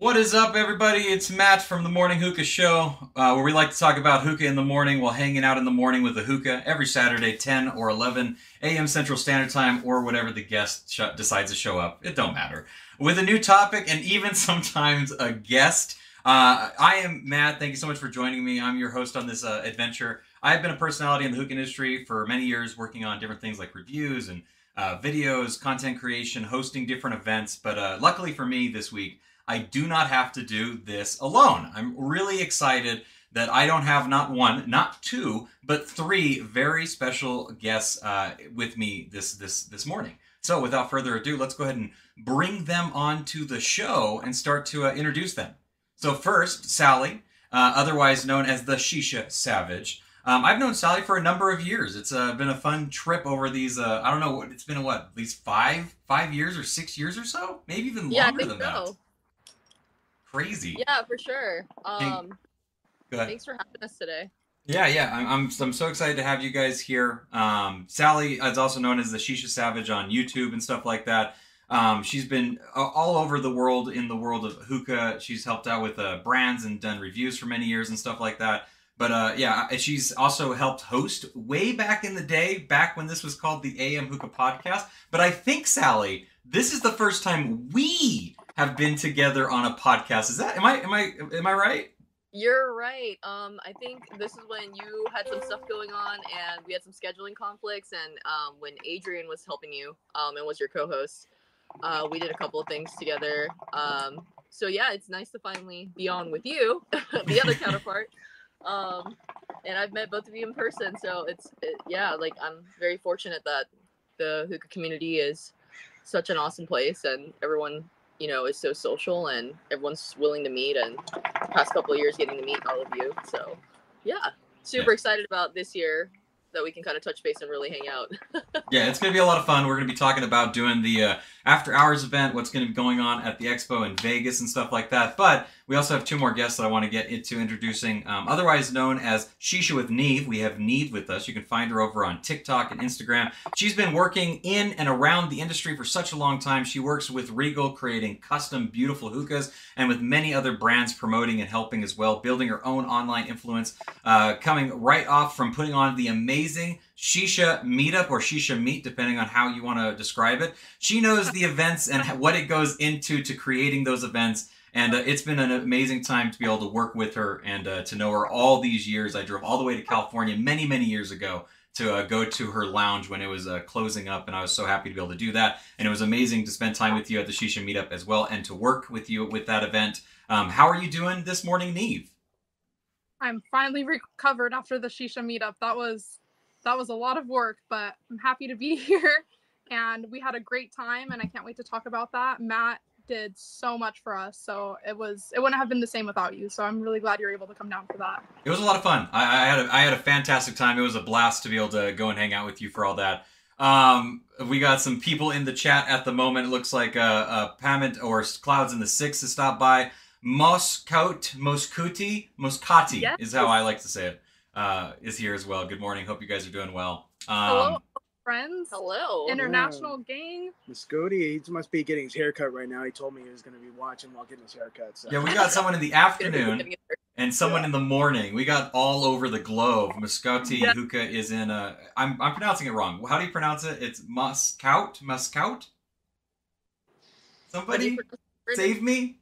What is up, everybody? It's Matt from the Morning Hookah Show, uh, where we like to talk about hookah in the morning while hanging out in the morning with the hookah every Saturday, 10 or 11 a.m. Central Standard Time, or whatever the guest sh- decides to show up. It don't matter. With a new topic and even sometimes a guest. Uh, I am Matt. Thank you so much for joining me. I'm your host on this uh, adventure. I've been a personality in the hookah industry for many years, working on different things like reviews and uh, videos, content creation, hosting different events. But uh, luckily for me this week, I do not have to do this alone. I'm really excited that I don't have not one, not two, but three very special guests uh, with me this this this morning. So without further ado, let's go ahead and bring them onto the show and start to uh, introduce them. So first, Sally, uh, otherwise known as the Shisha Savage. Um, I've known Sally for a number of years. It's uh, been a fun trip over these. Uh, I don't know what it's been. A, what at least five, five years or six years or so, maybe even Yeah, longer than that. Crazy. Yeah, for sure. Um, thanks for having us today. Yeah, yeah, I'm, I'm, I'm so excited to have you guys here. Um, Sally is also known as the Shisha Savage on YouTube and stuff like that. Um, she's been all over the world in the world of hookah. She's helped out with uh, brands and done reviews for many years and stuff like that. But uh, yeah, she's also helped host way back in the day, back when this was called the AM Hookah Podcast. But I think Sally, this is the first time we have been together on a podcast. Is that am I am I am I right? You're right. Um, I think this is when you had some stuff going on, and we had some scheduling conflicts. And um, when Adrian was helping you, um, and was your co-host, uh, we did a couple of things together. Um, so yeah, it's nice to finally be on with you, the other counterpart. Um, and I've met both of you in person, so it's it, yeah, like I'm very fortunate that the hookah community is such an awesome place, and everyone you know is so social, and everyone's willing to meet. And past couple of years, getting to meet all of you, so yeah, super excited about this year that we can kind of touch base and really hang out. Yeah, it's going to be a lot of fun. We're going to be talking about doing the uh, after hours event, what's going to be going on at the expo in Vegas and stuff like that. But we also have two more guests that I want to get into introducing. Um, otherwise known as Shisha with Neve, we have Neve with us. You can find her over on TikTok and Instagram. She's been working in and around the industry for such a long time. She works with Regal, creating custom, beautiful hookahs, and with many other brands promoting and helping as well, building her own online influence. Uh, coming right off from putting on the amazing Shisha Meetup or Shisha Meet, depending on how you want to describe it. She knows the events and what it goes into to creating those events. And uh, it's been an amazing time to be able to work with her and uh, to know her all these years. I drove all the way to California many, many years ago to uh, go to her lounge when it was uh, closing up, and I was so happy to be able to do that. And it was amazing to spend time with you at the Shisha Meetup as well, and to work with you with that event. Um, how are you doing this morning, Neve? I'm finally recovered after the shisha meetup. That was that was a lot of work, but I'm happy to be here and we had a great time and I can't wait to talk about that. Matt did so much for us, so it was it wouldn't have been the same without you. So I'm really glad you're able to come down for that. It was a lot of fun. I, I had a, I had a fantastic time. It was a blast to be able to go and hang out with you for all that. Um, we got some people in the chat at the moment. It looks like uh, uh Pamit or Clouds in the Six has stopped by. Moscout, Moscuti, Moscati Yes. is how I like to say it. Uh, is here as well. Good morning. Hope you guys are doing well. Um, Hello, friends. Hello. International gang. Muscoti, he must be getting his haircut right now. He told me he was going to be watching while getting his haircut. So. Yeah, we got someone in the afternoon and someone in the morning. We got all over the globe. Moscati Yeah. hookah is in a. I'm I'm pronouncing it wrong. How do you pronounce it? It's Moscout. Moscout. What do you Somebody save me.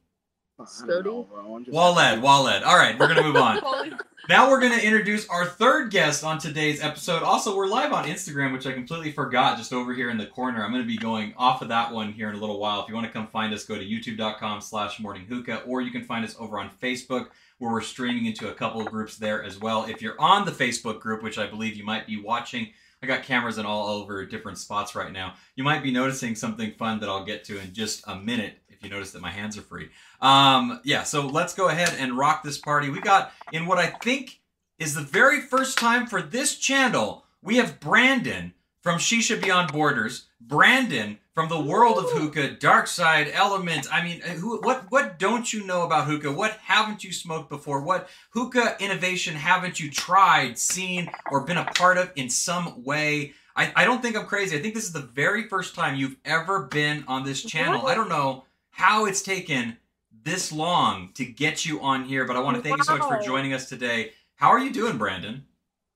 I don't know, Scotty? bro. I'm just- Walled, Walled. All right, we're gonna move on. Now we're going to introduce our third guest on today's episode. Also, we're live on Instagram, which I completely forgot just over here in the corner. I'm going to be going off of that one here in a little while. If you want to come find us, go to youtube.com slash morning hookah, or you can find us over on Facebook, where we're streaming into a couple of groups there as well. If you're on the Facebook group, which I believe you might be watching, I got cameras in all over different spots right now. You might be noticing something fun that I'll get to in just a minute if you notice that my hands are free. Um, yeah, so let's go ahead and rock this party. We got in what I think is the very first time for this channel, we have Brandon from Shisha Beyond Borders, Brandon from the world of hookah, Dark Side Element. I mean, who, what what don't you know about hookah? What haven't you smoked before? What hookah innovation haven't you tried, seen, or been a part of in some way? I, I don't think I'm crazy. I think this is the very first time you've ever been on this channel. I don't know how it's taken this long to get you on here, but I want to thank you so much for joining us today. How are you doing, Brandon?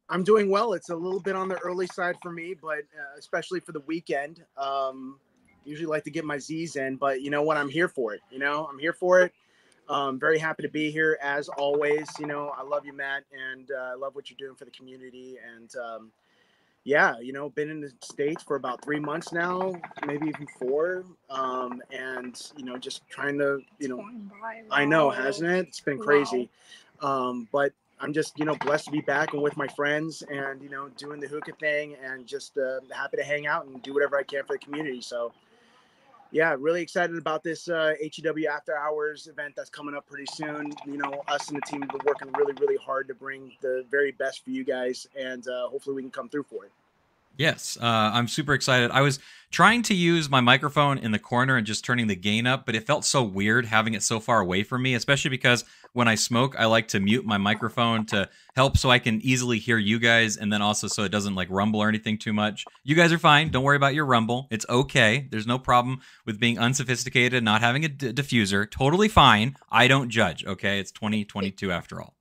I'm doing well. It's a little bit on the early side for me, but uh, especially for the weekend. Um, usually like to get my Z's in, but you know what? I'm here for it. You know, I'm here for it. Um, very happy to be here as always. You know, I love you, Matt, and uh, I love what you're doing for the community. And um, yeah, you know, been in the states for about three months now, maybe even four. Um, and you know, just trying to, you know, I know, hasn't it? It's been crazy. Um, but I'm just, you know, blessed to be back and with my friends and, you know, doing the hookah thing and just uh, happy to hang out and do whatever I can for the community. So, yeah, really excited about this uh, HEW After Hours event that's coming up pretty soon. You know, us and the team have been working really, really hard to bring the very best for you guys, and uh, hopefully we can come through for it. Yes, uh, I'm super excited. I was trying to use my microphone in the corner and just turning the gain up, but it felt so weird having it so far away from me, especially because when I smoke, I like to mute my microphone to help so I can easily hear you guys and then also so it doesn't like rumble or anything too much. You guys are fine. Don't worry about your rumble. It's okay. There's no problem with being unsophisticated, not having a d- diffuser. Totally fine. I don't judge, okay? It's 2022 after all.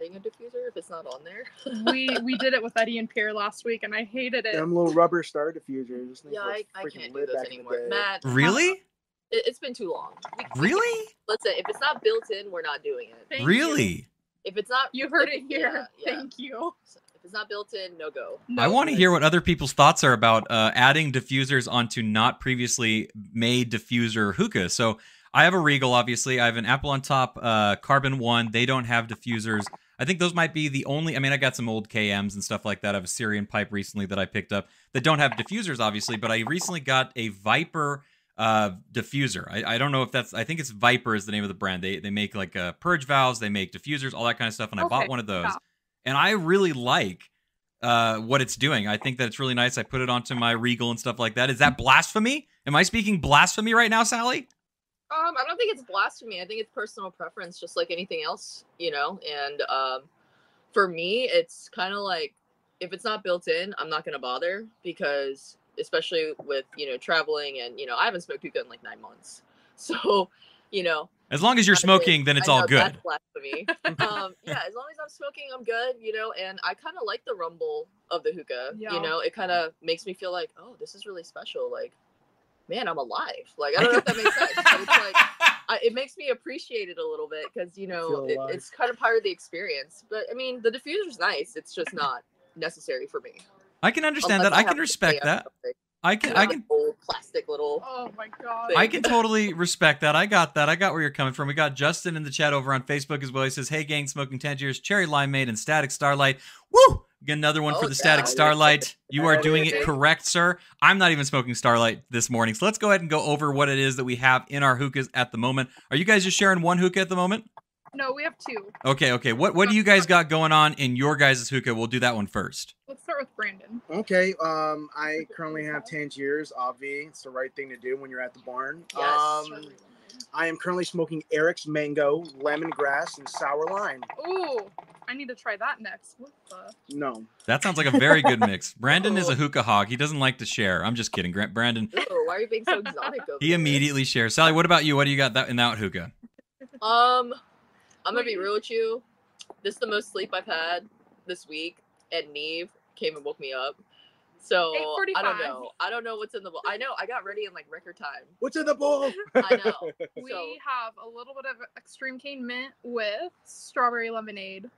Like adding a diffuser if it's not on there. we we did it with Eddie and Pierre last week, and I hated it. Them little rubber star diffusers. Those yeah, I, I can't do lit those back in the anymore. Matt, Really? it, it's been too long. We- we- Really? Listen, if it's not built in, we're not doing it. Thank you. Really? If it's not, You heard if- it here. Yeah, yeah. Thank you. If it's not built in, no go. I want to hear what other people's thoughts are about uh, adding diffusers onto not previously made diffuser hookah. So I have a Regal, obviously. I have an Apple on top, uh, Carbon One. They don't have diffusers. I think those might be the only. I mean, I got some old KMs and stuff like that. I have a Syrian pipe recently that I picked up that don't have diffusers, obviously. But I recently got a Viper uh, diffuser. I, I don't know if that's. I think it's Viper is the name of the brand. They they make like uh, purge valves. They make diffusers, all that kind of stuff. And I bought one of those, and I really like uh, what it's doing. I think that it's really nice. I put it onto my Regal and stuff like that. Is that blasphemy? Am I speaking blasphemy right now, Sally? Um, I don't think it's blasphemy. I think it's personal preference, just like anything else, you know. And um, for me, it's kind of like if it's not built in, I'm not gonna bother because, especially with you know traveling and you know, I haven't smoked hookah in like nine months, so you know. As long as you're I think- smoking, then it's I all good. That's blasphemy. um, yeah, as long as I'm smoking, I'm good, you know. And I kind of like the rumble of the hookah. Yeah. You know, it kind of makes me feel like, oh, this is really special. Like, man, I'm alive. Like, I don't know if that makes sense, but it's like I, it makes me appreciate it a little bit because you know it, it's kind of part of the experience. But I mean, the diffuser's nice. It's just not necessary for me. I can understand Unless that. I have can respect that. I can. You know, I can. old plastic little. Oh my god. I can totally respect that. I got that. I got where you're coming from. We got Justin in the chat over on Facebook as well. He says, "Hey gang, smoking Tangiers, Cherry Limeade, and Static Starlight." Woo! Get another one for Oh, the Static yeah. Starlight. You are doing it correct, sir. I'm not even smoking Starlight this morning, so let's go ahead and go over what it is that we have in our hookahs at the moment. Are you guys just sharing one hookah at the moment? No, we have two. Okay, okay. What what do you guys got going on in your guys' hookah? We'll do that one first. Let's start with Brandon. Okay, um, I currently have Tangiers, obvi. It's the right thing to do when you're at the barn. Yes. Um, I am currently smoking Eric's Mango, Lemongrass, and Sour Lime. Ooh, I need to try that next. What the? No. That sounds like a very good mix. Brandon is a hookah hog. He doesn't like to share. I'm just kidding. Grant Brandon, Ew, why are you being so exotic over he there? immediately shares. Sally, what about you? What do you got that in that hookah? Um, I'm gonna be real with you. This is the most sleep I've had this week, and Neve came and woke me up. So I don't know. I don't know what's in the bowl. I know I got ready in like record time. What's in the bowl? I know. We So- have a little bit of extreme cane mint with strawberry lemonade.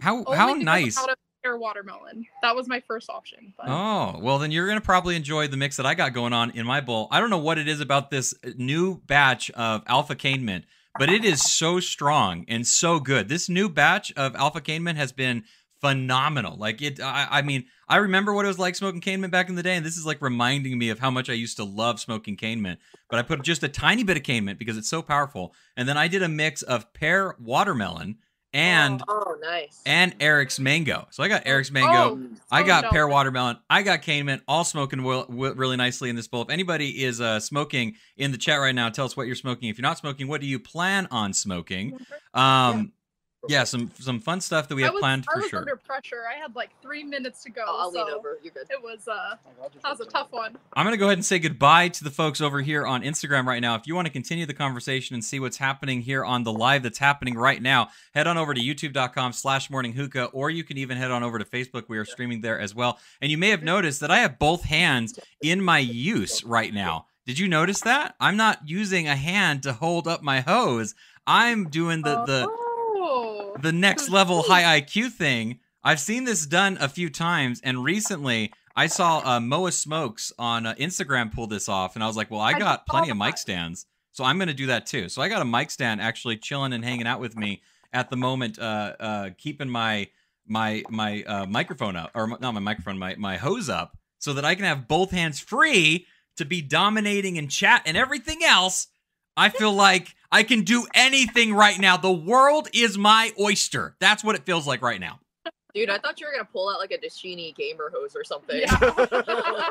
How Only how because I'm nice. out of pear watermelon. That was my first option. But Oh, well, then you're going to probably enjoy the mix that I got going on in my bowl. I don't know what it is about this uh, new batch of Alpha Cane Mint, but it is so strong and so good. This new batch of Alpha Cane Mint has been phenomenal. Like it, I, I mean, I remember what it was like smoking cane mint back in the day, and this is like reminding me of how much I used to love smoking cane mint. But I put just a tiny bit of cane mint because it's so powerful, and then I did a mix of pear watermelon and oh, nice. and Eric's mango. So I got Eric's mango. Oh, I got pear watermelon. I got cane mint, all smoking really nicely in this bowl. If anybody is uh, smoking in the chat right now, tell us what you're smoking. If you're not smoking, what do you plan on smoking? Um, Yeah, some some fun stuff that we I have was, planned I for was sure. under pressure. I had like three minutes to go. I'll, I'll lean over. You're good. It was uh, that was a tough one. I'm going to go ahead and say goodbye to the folks over here on Instagram right now. If you want to continue the conversation and see what's happening here on the live that's happening right now, head on over to youtube.com slash morning hookah, or you can even head on over to Facebook. We are streaming there as well. And you may have noticed that I have both hands in my use right now. Did you notice that? I'm not using a hand to hold up my hose. I'm doing the, the, oh. The next level high IQ thing. I've seen this done a few times, and recently I saw uh, Moa Smokes on uh, Instagram pull this off, and I was like, "Well, I got plenty of mic stands, so I'm going to do that too." So I got a mic stand actually chilling and hanging out with me at the moment, uh, uh, keeping my my my uh, microphone up, or not my microphone, my my hose up, so that I can have both hands free to be dominating in chat and everything else. I feel like I can do anything right now. The world is my oyster. That's what it feels like right now. Dude, I thought you were gonna pull out like a Dashini gamer hose or something. Yeah.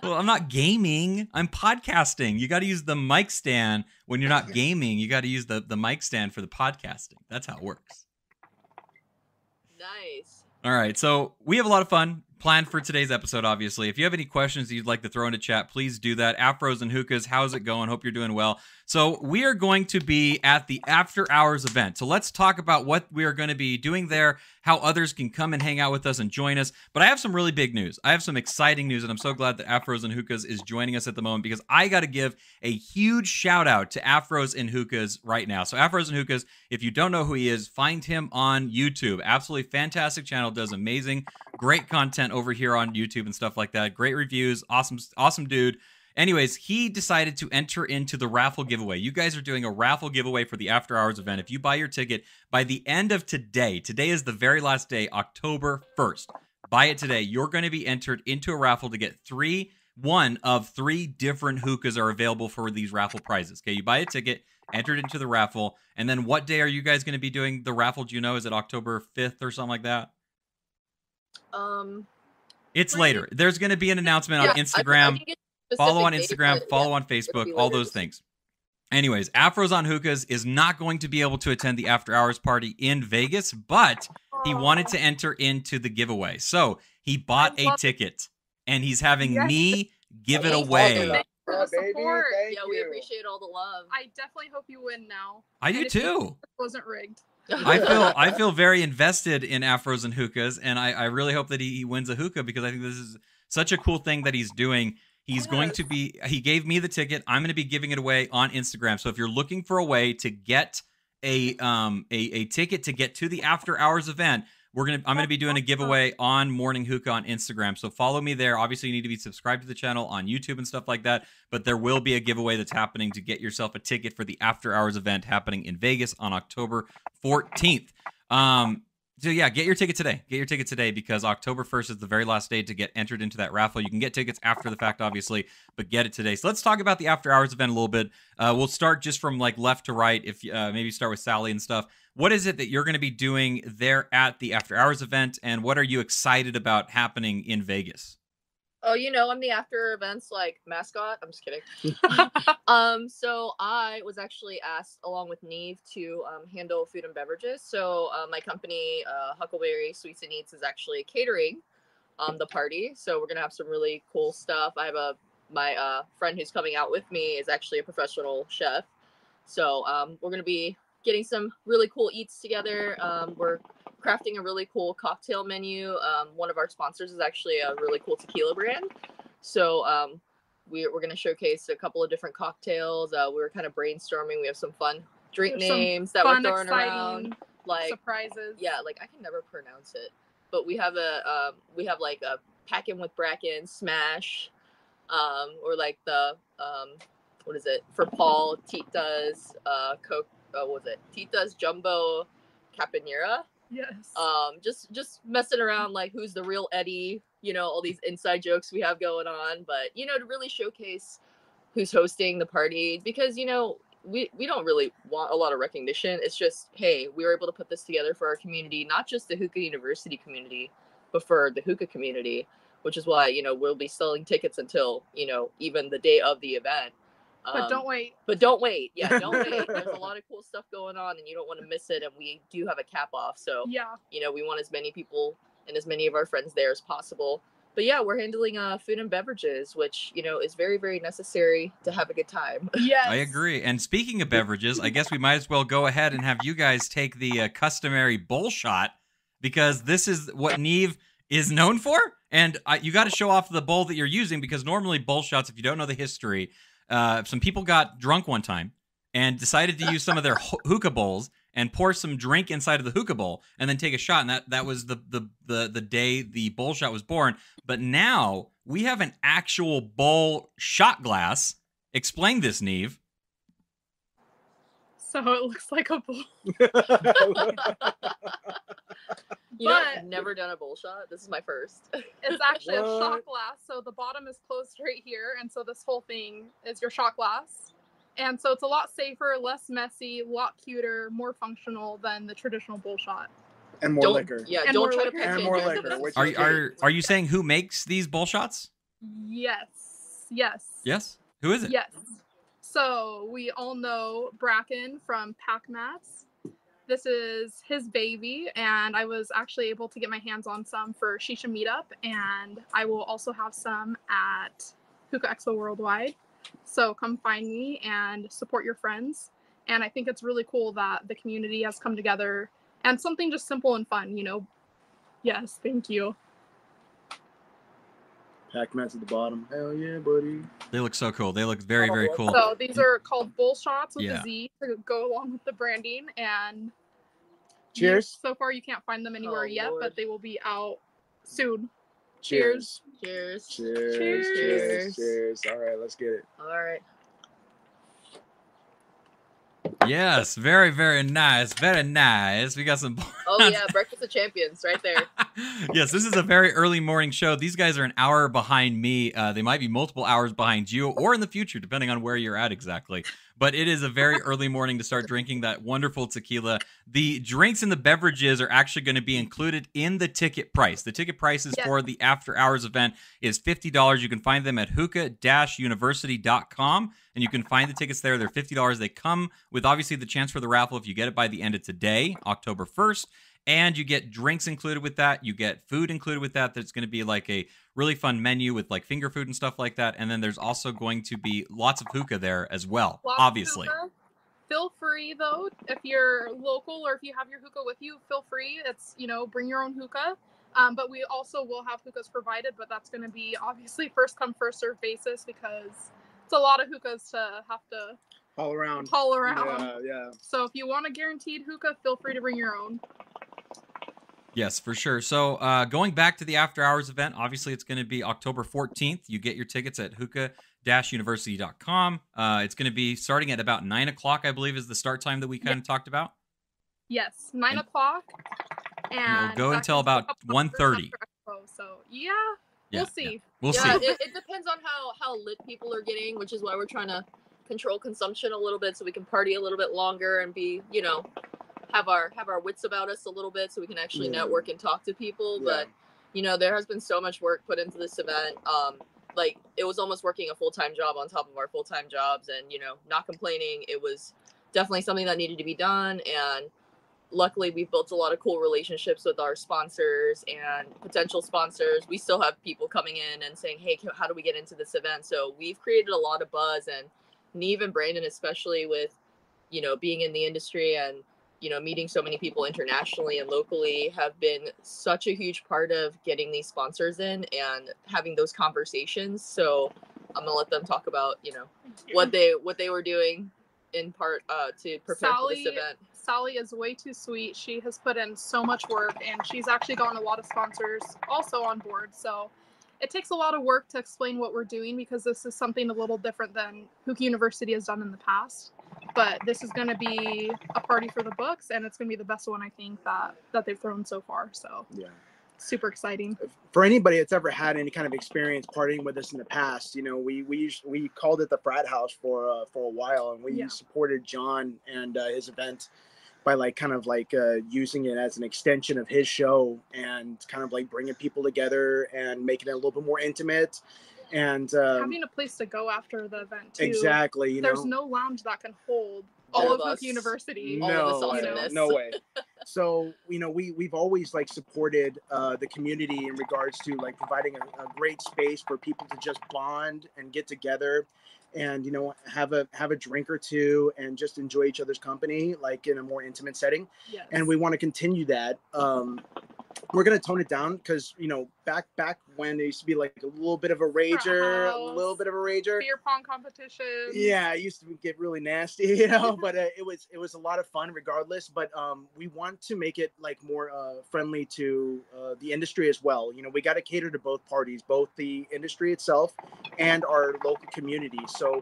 Well, I'm not gaming. I'm podcasting. You got to use the mic stand when you're not gaming. You got to use the the mic stand for the podcasting. That's how it works. nice. All right. So we have a lot of fun planned for today's episode, obviously. If you have any questions that you'd like to throw into chat, please do that. Afros and hookahs, how's it going? Hope you're doing well. So we are going to be at the after hours event. So let's talk about what we are going to be doing there, how others can come and hang out with us and join us. But I have some really big news. I have some exciting news, and I'm so glad that Afros and Hookahs is joining us at the moment because I got to give a huge shout out to Afros and Hookahs right now. So Afros and Hookahs, if you don't know who he is, find him on YouTube. Absolutely fantastic channel, does amazing, great content over here on YouTube and stuff like that. Great reviews, awesome, awesome dude. Anyways, he decided to enter into the raffle giveaway. You guys are doing a raffle giveaway for the after hours event. If you buy your ticket by the end of today, today is the very last day, October 1st. Buy it today. You're going to be entered into a raffle to get three, one of three different hookahs are available for these raffle prizes. Okay, you buy a ticket, entered into the raffle, and then what day are you guys going to be doing the raffle? Do you know? Is it October 5th or something like that? Um, It's later. There's going to be an announcement yeah, on I- I Instagram. didn't get follow on Instagram, but follow yeah. on Facebook, all those things. Anyways, Afros on Hookahs is not going to be able to attend the after hours party in Vegas, but he wanted to enter into the giveaway. So he bought a ticket and he's having Yes. me give it away. Thank you for the baby, support. Yeah, we appreciate all the love. I definitely hope you win now. I do too. It wasn't rigged. I feel I feel very invested in Afros and Hookahs, and I, I really hope that he, he wins a hookah because I think this is such a cool thing that he's doing. He's going to be he gave me the ticket. I'm going to be giving it away on Instagram. So if you're looking for a way to get a um a, a ticket to get to the after hours event, we're gonna I'm gonna be doing a giveaway on Morning Hookah on Instagram. So follow me there. Obviously, you need to be subscribed to the channel on YouTube and stuff like that. But there will be a giveaway that's happening to get yourself a ticket for the after hours event happening in Vegas on October 14th. Um, so yeah, get your ticket today. Get your ticket today because October 1st is the very last day to get entered into that raffle. You can get tickets after the fact, obviously, but get it today. So let's talk about the after hours event a little bit. Uh, we'll start just from like left to right. If uh, maybe start with Sally and stuff. What is it that you're going to be doing there at the after hours event, and what are you excited about happening in Vegas? Oh, you know, I'm the after events like mascot. I'm just kidding. um, so I was actually asked along with Neve to um, handle food and beverages. So uh, my company, uh, Huckleberry Sweets and Eats, is actually catering um, the party. So we're gonna have some really cool stuff. I have a my uh, friend who's coming out with me is actually a professional chef. So um, we're gonna be getting some really cool eats together. Um, we're crafting a really cool cocktail menu. Um, one of our sponsors is actually a really cool tequila brand. So um, we, we're going to showcase a couple of different cocktails. Uh, we were kind of brainstorming. We have some fun drink There's names that Fun, we're throwing around. Like surprises. yeah, like I can never pronounce it, but we have a um, we have like a packing with bracken smash, um, or like the um, what is it for Paul Tita's uh Coke? Uh, what was it Tita's Jumbo Capanera? Yes. um just just messing around like who's the real eddie you know all these inside jokes we have going on but you know to really showcase who's hosting the party because you know we we don't really want a lot of recognition it's just hey we were able to put this together for our community not just the hookah university community but for the hookah community which is why you know we'll be selling tickets until you know even the day of the event But Um, don't wait. But don't wait. Yeah, don't wait. There's a lot of cool stuff going on, and you don't want to miss it. And we do have a cap off, so Yeah. you know we want as many people and as many of our friends there as possible. But yeah, we're handling uh, food and beverages, which you know is very very necessary to have a good time. Yes. I agree. And speaking of beverages, I guess we might as well go ahead and have you guys take the uh, customary bull shot because this is what Neve is known for. And uh, you got to show off the bowl that you're using because normally bull shots, if you don't know the history, uh, some people got drunk one time and decided to use some of their ho- hookah bowls and pour some drink inside of the hookah bowl and then take a shot. And that that was the the the the day the bowl shot was born. But now we have an actual bowl shot glass. Explain this, Neve. So it looks like a bowl. You know, I've never done a bowl shot. This is my first. It's actually a shot glass. So the bottom is closed right here. And so this whole thing is your shot glass. And so it's a lot safer, less messy, a lot cuter, more functional than the traditional bull shot. and more don't, liquor. Yeah, And don't more try to liquor. pitch And more liquor, which Are is are are you saying who makes these bull shots? Yes. Yes. Yes. Who is it? Yes. So we all know Bracken from Pack Mats. This is his baby, and I was actually able to get my hands on some for Shisha Meetup, and I will also have some at Hookah Expo Worldwide. So come find me and support your friends. And I think it's really cool that the community has come together and something just simple and fun, you know. Yes, thank you. Pac Mats at the bottom. Hell yeah, buddy. They look so cool. They look very oh, very cool. So these are called bull shots with Yeah. a Z to go along with the branding. And you- Cheers. so far, you can't find them anywhere Oh, yet, Lord. but they will be out soon. Cheers. Cheers. Cheers. Cheers. Cheers. Cheers. All right, let's get it. All right. Yes, very very nice. Very nice. We got some. Oh yeah, Breakfast of Champions right there. yes, this is a very early morning show. These guys are an hour behind me. Uh, they might be multiple hours behind you, or in the future, depending on where you're at exactly. But it is a very early morning to start drinking that wonderful tequila. The drinks and the beverages are actually going to be included in the ticket price. The ticket prices Yes. for the after hours event is fifty dollars. You can find them at hookah-university.com, and you can find the tickets there. They're fifty dollars. They come with obviously the chance for the raffle if you get it by the end of today, October first and you get drinks included with that. You get food included with that. That's going to be like a really fun menu with like finger food and stuff like that. And then there's also going to be lots of hookah there as well, Lots obviously. hookah. Feel free though, if you're local or if you have your hookah with you, feel free. It's you know, bring your own hookah. Um, but we also will have hookahs provided, but that's going to be obviously first come first serve basis because it's a lot of hookahs to have to All around. haul around. Yeah, yeah. So if you want a guaranteed hookah, feel free to bring your own. Yes, for sure. So uh, going back to the after hours event, obviously it's going to be October 14th. You get your tickets at hookah-university.com. Uh, it's going to be starting at about 9 o'clock, I believe, is the start time that we kind of talked about. Yes, nine And- o'clock. And go until about up to 1:30. after Expo, So yeah, Yeah, we'll see. We'll yeah, see. it, it depends on how how lit people are getting, which is why we're trying to control consumption a little bit so we can party a little bit longer and be, you know, have our have our wits about us a little bit so we can actually Yeah. network and talk to people. Yeah. But you know, there has been so much work put into this event. Um, like it was almost working a full time job on top of our full time jobs, and you know, not complaining. It was definitely something that needed to be done, and luckily we've built a lot of cool relationships with our sponsors and potential sponsors we still have people coming in and saying hey how do we get into this event so we've created a lot of buzz and neve and brandon especially with you know being in the industry and you know meeting so many people internationally and locally have been such a huge part of getting these sponsors in and having those conversations so i'm gonna let them talk about you know what they what they were doing in part uh to prepare for this event Sally is way too sweet. She has put in so much work and she's actually gotten a lot of sponsors also on board. So it takes a lot of work to explain what we're doing because this is something a little different than Hookah University has done in the past. But this is going to be a party for the books and it's going to be the best one I think that that they've thrown so far. So Yeah. super exciting. for anybody that's ever had any kind of experience partying with us in the past, you know, we we used, we called it the frat house for uh, for a while, and we Yeah. supported John and uh, his event by like kind of like uh, using it as an extension of his show and kind of like bringing people together and making it a little bit more intimate. And um, Having a place to go after the event too. exactly, you There's know, no lounge that can hold All all of of us. Hookah University. All of no this way, awesomeness. no way. So you know, we we've always like supported uh, the community in regards to like providing a, a great space for people to just bond and get together, and you know have a have a drink or two and just enjoy each other's company like in a more intimate setting. Yes. and we want to continue that. Um, we're gonna tone it down because you know back back when it used to be like a little bit of a rager, a little bit of a rager. beer pong competition. Yeah, it used to get really nasty, you know, but uh, it was it was a lot of fun regardless. But um, we want to make it like more uh, friendly to uh, the industry as well. You know, we got to cater to both parties, both the industry itself and our local community. So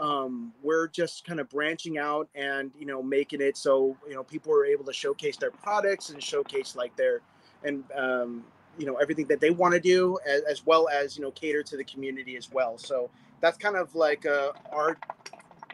um, we're just kind of branching out and you know making it so you know people are able to showcase their products and showcase like their and um, you know everything that they want to do as, as well as you know cater to the community as well. So that's kind of like uh, our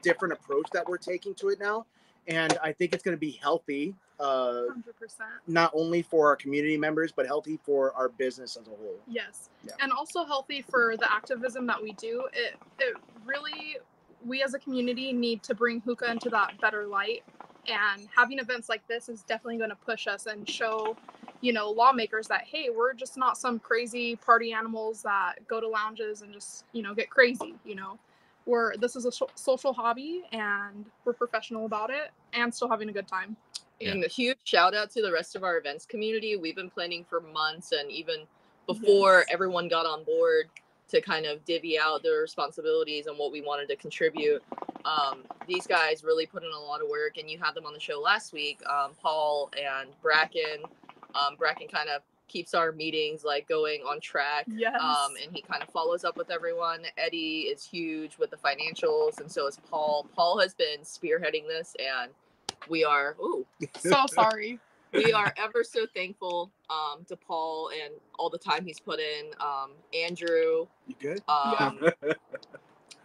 different approach that we're taking to it now and i think it's going to be healthy uh, Hundred percent. not only for our community members but healthy for our business as a whole Yes. Yeah. And also healthy for the activism that we do. It it really we as a community need to bring hookah into that better light. And having events like this is definitely going to push us and show, you know, lawmakers that hey, we're just not some crazy party animals that go to lounges and just, you know, get crazy, you know. We're this is a so- social hobby and we're professional about it and still having a good time. And a huge shout out to the rest of our events community. We've been planning for months and even before Yes. everyone got on board to kind of divvy out their responsibilities and what we wanted to contribute. Um, these guys really put in a lot of work, and you had them on the show last week, um, Paul and Bracken. Um, Bracken kind of keeps our meetings like going on track. Yes. Um, and he kind of follows up with everyone. Eddie is huge with the financials, and so is Paul. Paul has been spearheading this, and we are ooh, so sorry. we are ever so thankful um, to Paul and all the time he's put in. Um, Andrew, you good um,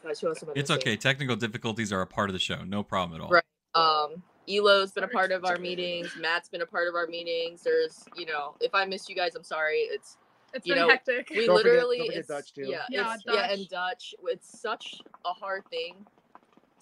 gosh, who else It's missing? okay. Technical difficulties are a part of the show. No problem at all. Right. Um, Elo's been a part of our meetings. Matt's been a part of our meetings. There's, you know, if I missed you guys, I'm sorry. It's It's you been know, hectic. we Don't forget- literally don't forget it's, Dutch, too. Yeah, Yeah, it's, yeah, and Dutch. Dutch. It's such a hard thing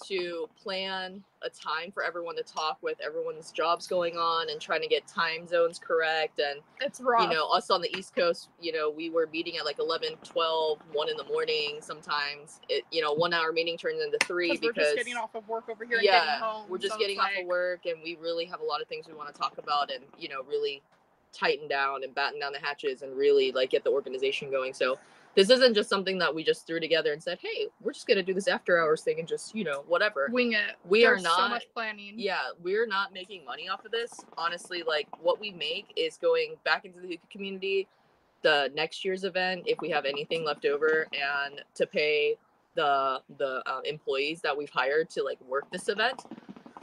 to plan a time for everyone to talk with everyone's jobs going on and trying to get time zones correct and it's rough. you know us on the east coast you know we were meeting at like 11 12 1 in the morning sometimes it you know one hour meeting turns into three because we're just getting off of work over here and yeah getting home. we're just so getting off like, of work and we really have a lot of things we want to talk about and you know really tighten down and batten down the hatches and really like get the organization going so this isn't just something that we just threw together and said hey we're just going to do this after hours thing and just you know whatever wing it. We are There's so not- much planning. yeah we're not making money off of this honestly like what we make is going back into the hookah community the next year's event if we have anything left over and to pay the the uh, employees that we've hired to like work this event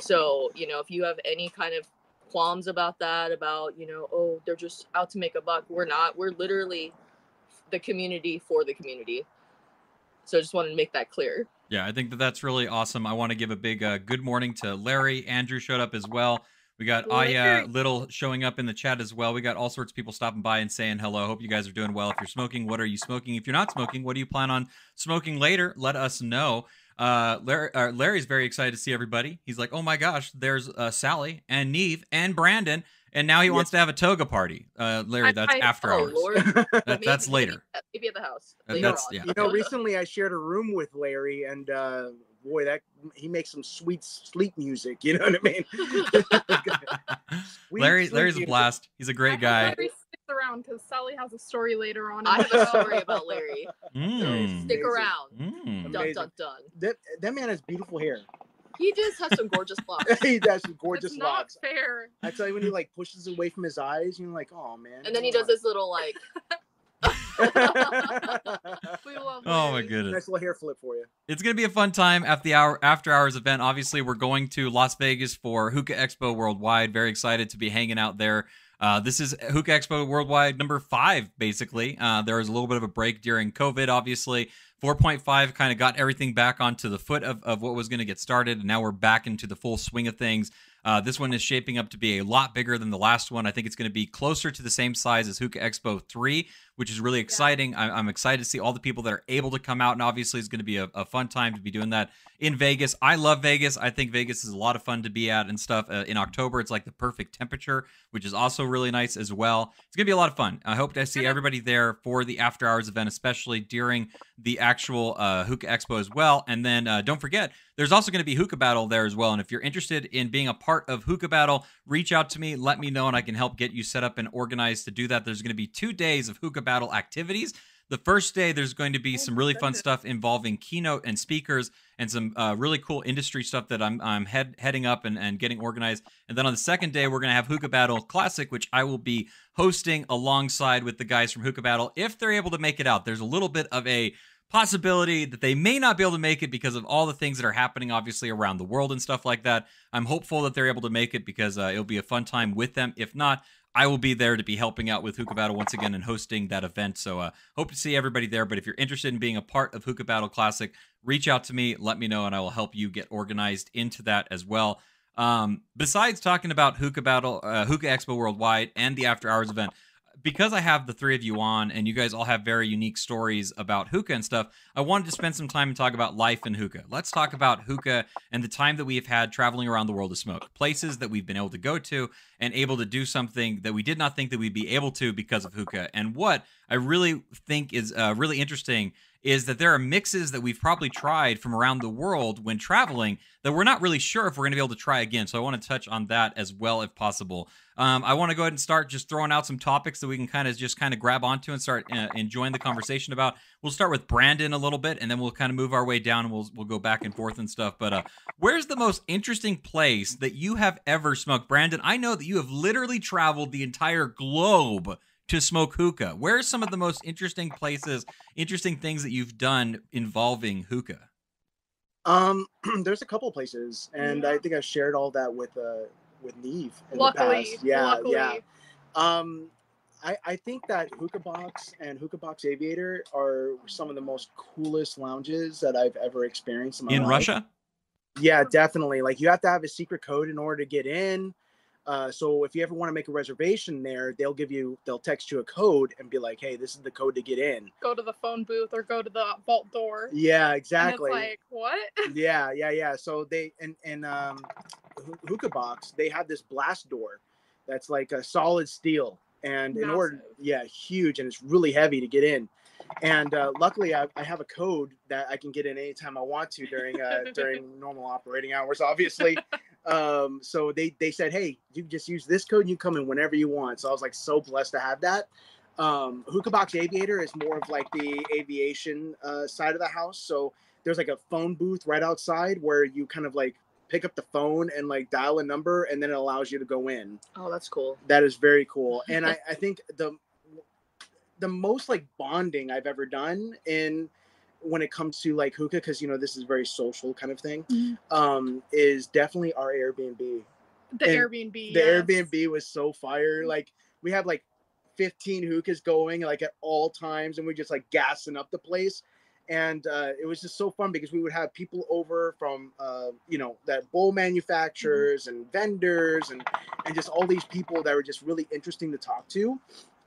so you know if you have any kind of qualms about that about you know oh they're just out to make a buck we're not we're literally the community for the community so i just wanted to make that clear Yeah, I think that that's really awesome. I want to give a big uh, good morning to Larry. Andrew showed up as well. We got Aya Little showing up in the chat as well. We got all sorts of people stopping by and saying hello. Hope you guys are doing well. If you're smoking, what are you smoking? If you're not smoking, what do you plan on smoking later? Let us know. Uh, Larry, uh, Larry's very excited to see everybody. He's like, oh my gosh, there's uh, Sally and Neve and Brandon, and now he wants to have a toga party. Uh, Larry, that's I- after oh hours. That, Maybe- that's later. maybe at the house Uh, later that's- on. yeah. you know recently i shared a room with larry and uh boy that he makes some sweet sleep music you know what i mean Sweet Larry, sleep Larry's a blast. He's a great hope guy. Larry sticks around because Sally has a story later on. I have a story about Larry. So Mm. stick Amazing. around. Mm. Dun dun dun. that, that man has beautiful hair He just has some gorgeous locks. he does some gorgeous it's not locks fair. i tell you when he like pushes away from his eyes you're like oh man And then he does this little like We love. Oh my goodness. nice little hair flip for you It's gonna be a fun time at the hour after hours event. Obviously, we're going to Las Vegas for Hookah Expo Worldwide. Very excited to be hanging out there. Uh, this is Hookah Expo Worldwide number five, basically. Uh, there was a little bit of a break during COVID, obviously. 4.5 kind of got everything back onto the foot of, of what was going to get started, and now we're back into the full swing of things. Uh, this one is shaping up to be a lot bigger than the last one. I think it's going to be closer to the same size as Hookah Expo 3, which is really exciting. I- I'm excited to see all the people that are able to come out, and obviously it's going to be a, a fun time to be doing that in Vegas. I love Vegas. I think Vegas is a lot of fun to be at and stuff. Uh, in October, it's like the perfect temperature, which is also really nice as well. It's going to be a lot of fun. I hope to see everybody there for the after hours event, especially during the actual uh, Hookah Expo as well. And then uh, don't forget, there's also going to be Hookah Battle there as well. And if you're interested in being a part of Hookah Battle, reach out to me, let me know, and I can help get you set up and organized to do that. There's going to be two days of Hookah Battle activities. The first day, there's going to be some really fun stuff involving keynote and speakers and some uh, really cool industry stuff that I'm, I'm head, heading up and, and getting organized. And then on the second day, we're going to have Hookah Battle Classic, which I will be hosting alongside with the guys from Hookah Battle if they're able to make it out. There's a little bit of a possibility that they may not be able to make it because of all the things that are happening obviously around the world and stuff like that. I'm hopeful that they're able to make it because uh, it'll be a fun time with them. If not i will be there to be helping out with hookah battle once again and hosting that event. So uh, hope to see everybody there. But if you're interested in being a part of hookah battle classic reach out to me let me know and i will help you get organized into that as well. Um, besides talking about hookah battle uh, hookah expo worldwide and the after hours event because I have the three of you on and you guys all have very unique stories about hookah and stuff, I wanted to spend some time and talk about life in hookah. Let's talk about hookah and the time that we have had traveling around the world to smoke, places that we've been able to go to and able to do something that we did not think that we'd be able to because of hookah. And what I really think is uh, really interesting is that there are mixes that we've probably tried from around the world when traveling that we're not really sure if we're going to be able to try again. So I want to touch on that as well if possible. Um, I want to go ahead and start just throwing out some topics that we can kind of just kind of grab onto and start uh, enjoying the conversation about. We'll start with Brandon a little bit, and then we'll kind of move our way down, and we'll we'll go back and forth and stuff. But uh, where's the most interesting place that you have ever smoked, Brandon? I know that you have literally traveled the entire globe to smoke hookah. Where are some of the most interesting places, interesting things that you've done involving hookah? Um, there's a couple places, and I think I shared all that with uh with Neve in Luckily, the past. Yeah, luckily. yeah. Um, I I think that Hookah Box and Hookah Box Aviator are some of the most coolest lounges that I've ever experienced in my In life. Russia? Yeah, definitely. Like you have to have a secret code in order to get in. Uh, so if you ever want to make a reservation there, they'll give you, they'll text you a code and be like, "Hey, this is the code to get in." Go to the phone booth or go to the vault door. Yeah, exactly. like, what? yeah, yeah, yeah. So they and and um, Hoo- Hookah Box, they have this blast door that's like a solid steel, and in order, yeah, huge, and it's really heavy to get in. And uh, luckily, I, I have a code that I can get in anytime I want to during uh, during normal operating hours, obviously. um, so they they said, hey, you just use this code, and you come in whenever you want. So I was like so blessed to have that. Um, Hookah Box Aviator is more of like the aviation uh, side of the house. So there's like a phone booth right outside where you kind of like pick up the phone and like dial a number, and then it allows you to go in. Oh, that's cool. That is very cool. And I, I think the the most like bonding I've ever done in when it comes to like hookah, because you know this is very social kind of thing, Mhm. um, is definitely our Airbnb. The And Airbnb. The yes. Airbnb was so fire. Like we have like 15 hookahs going like at all times, and we're just like gassing up the place. And uh, it was just so fun because we would have people over from uh, you know that bowl manufacturers and vendors and and just all these people that were just really interesting to talk to.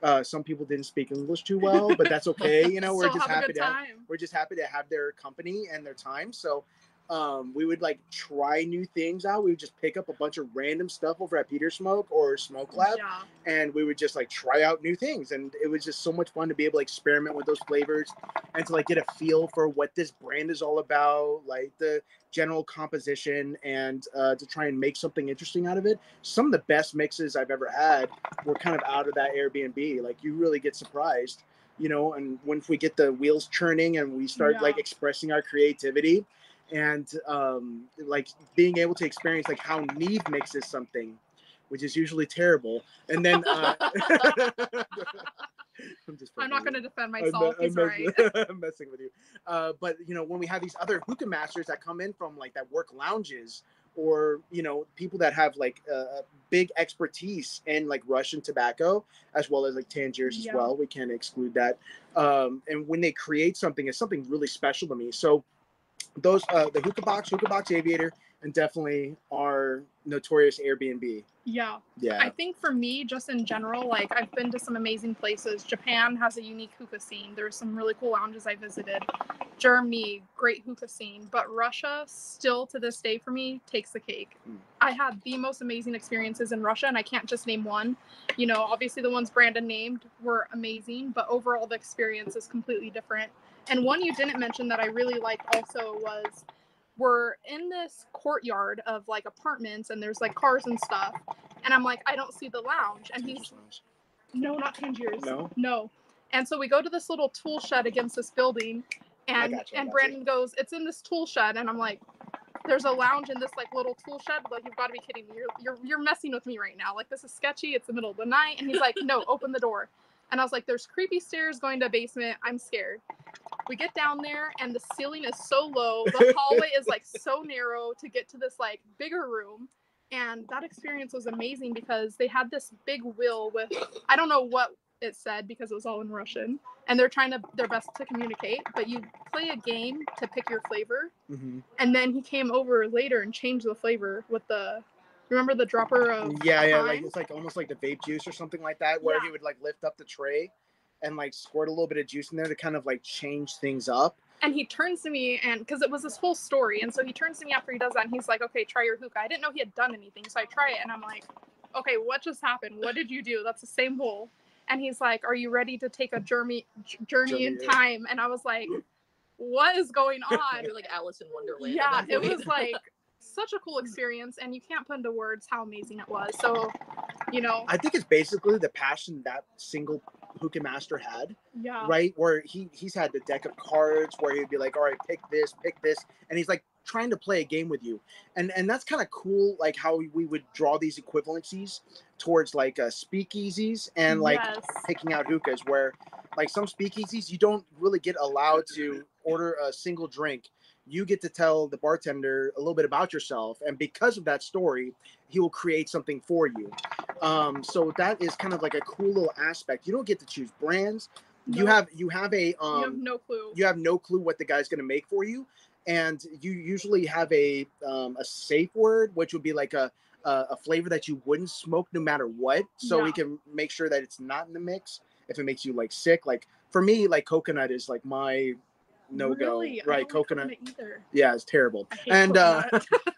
Uh, some people didn't speak English too well, but that's okay. You know, we're just happy to have, we're just happy to have their company and their time. So um, we would like try new things out. We would just pick up a bunch of random stuff over at Peter Smoke or Smoke Lab, Yeah. and we would just like try out new things. And it was just so much fun to be able to experiment with those flavors and to like get a feel for what this brand is all about, like the general composition, and uh, to try and make something interesting out of it. Some of the best mixes I've ever had were kind of out of that Airbnb. Like you really get surprised you know and once we get the wheels churning and we start Yeah. like expressing our creativity and um like being able to experience like how Neve mixes something which is usually terrible and then uh I'm, just I'm not going to defend I'm myself. He's I'm right. I'm messing with you. Uh, but you know, when we have these other hookah masters that come in from like that work lounges, or you know, people that have like uh, big expertise in like Russian tobacco as well as like Tangiers as well. We can't exclude that. Um, and when they create something, it's something really special to me. So those uh, the hookah box, hookah box aviator, and definitely our notorious Airbnb. Yeah. Yeah. I think for me, just in general, like I've been to some amazing places. Japan has a unique hookah scene. There's some really cool lounges I visited. Germany, great hookah scene. But Russia, still to this day for me, takes the cake. Mm. I had the most amazing experiences in Russia, and I can't just name one. You know, obviously the ones Brandon named were amazing, but overall the experience is completely different. And one you didn't mention that I really liked also was we're in this courtyard of like apartments and there's like cars and stuff. And I'm like, I don't see the lounge. And he's no, not Tangiers. No? No. And so we go to this little tool shed against this building, and you, and Brandon goes, "It's in this tool shed," and I'm like, "There's a lounge in this like little tool shed. Like you've got to be kidding me. You're you're you're messing with me right now. Like this is sketchy. It's the middle of the night." And he's like, "No, open the door." And I was like, "There's creepy stairs going to a basement. I'm scared." We get down there, and the ceiling is so low. The hallway is like so narrow to get to this like bigger room. And that experience was amazing because they had this big wheel with I don't know what it said because it was all in Russian, and they're trying to their best to communicate. But you play a game to pick your flavor, hmm and then he came over later and changed the flavor with the remember the dropper of Yeah, yeah, like it's like almost like the vape juice or something like that, where Yeah. he would like lift up the tray and like squirt a little bit of juice in there to kind of like change things up. and he turns to me and because it was this whole story and so he turns to me after he does that and he's like okay try your hookah. I didn't know he had done anything so i try it and i'm like okay what just happened? What did you do? That's the same bowl and he's like are you ready to take a journey journey in time? And i was like what is going on? You're like Alice in Wonderland. yeah it was like such a cool experience and you can't put into words how amazing it was so you know I think it's basically the passion that single hookah master had, yeah right? Where he he's had the deck of cards where he'd be like, all right, pick this, pick this, and he's like trying to play a game with you, and and that's kind of cool, like how we would draw these equivalencies towards like uh, speakeasies and like yes. picking out hookahs where like some speakeasies you don't really get allowed to order a single drink you get to tell the bartender a little bit about yourself and because of that story he will create something for you. Um, so that is kind of like a cool little aspect. You don't get to choose brands. You have you have a you have um, no clue. you have no clue what the guy's going to make for you and you usually have a um, a safe word which would be like a a, a flavor that you wouldn't smoke no matter what. So we can make sure that it's not in the mix if it makes you like sick. Like for me like coconut is like my no go. Really? I right coconut either. Yeah it's terrible. And uh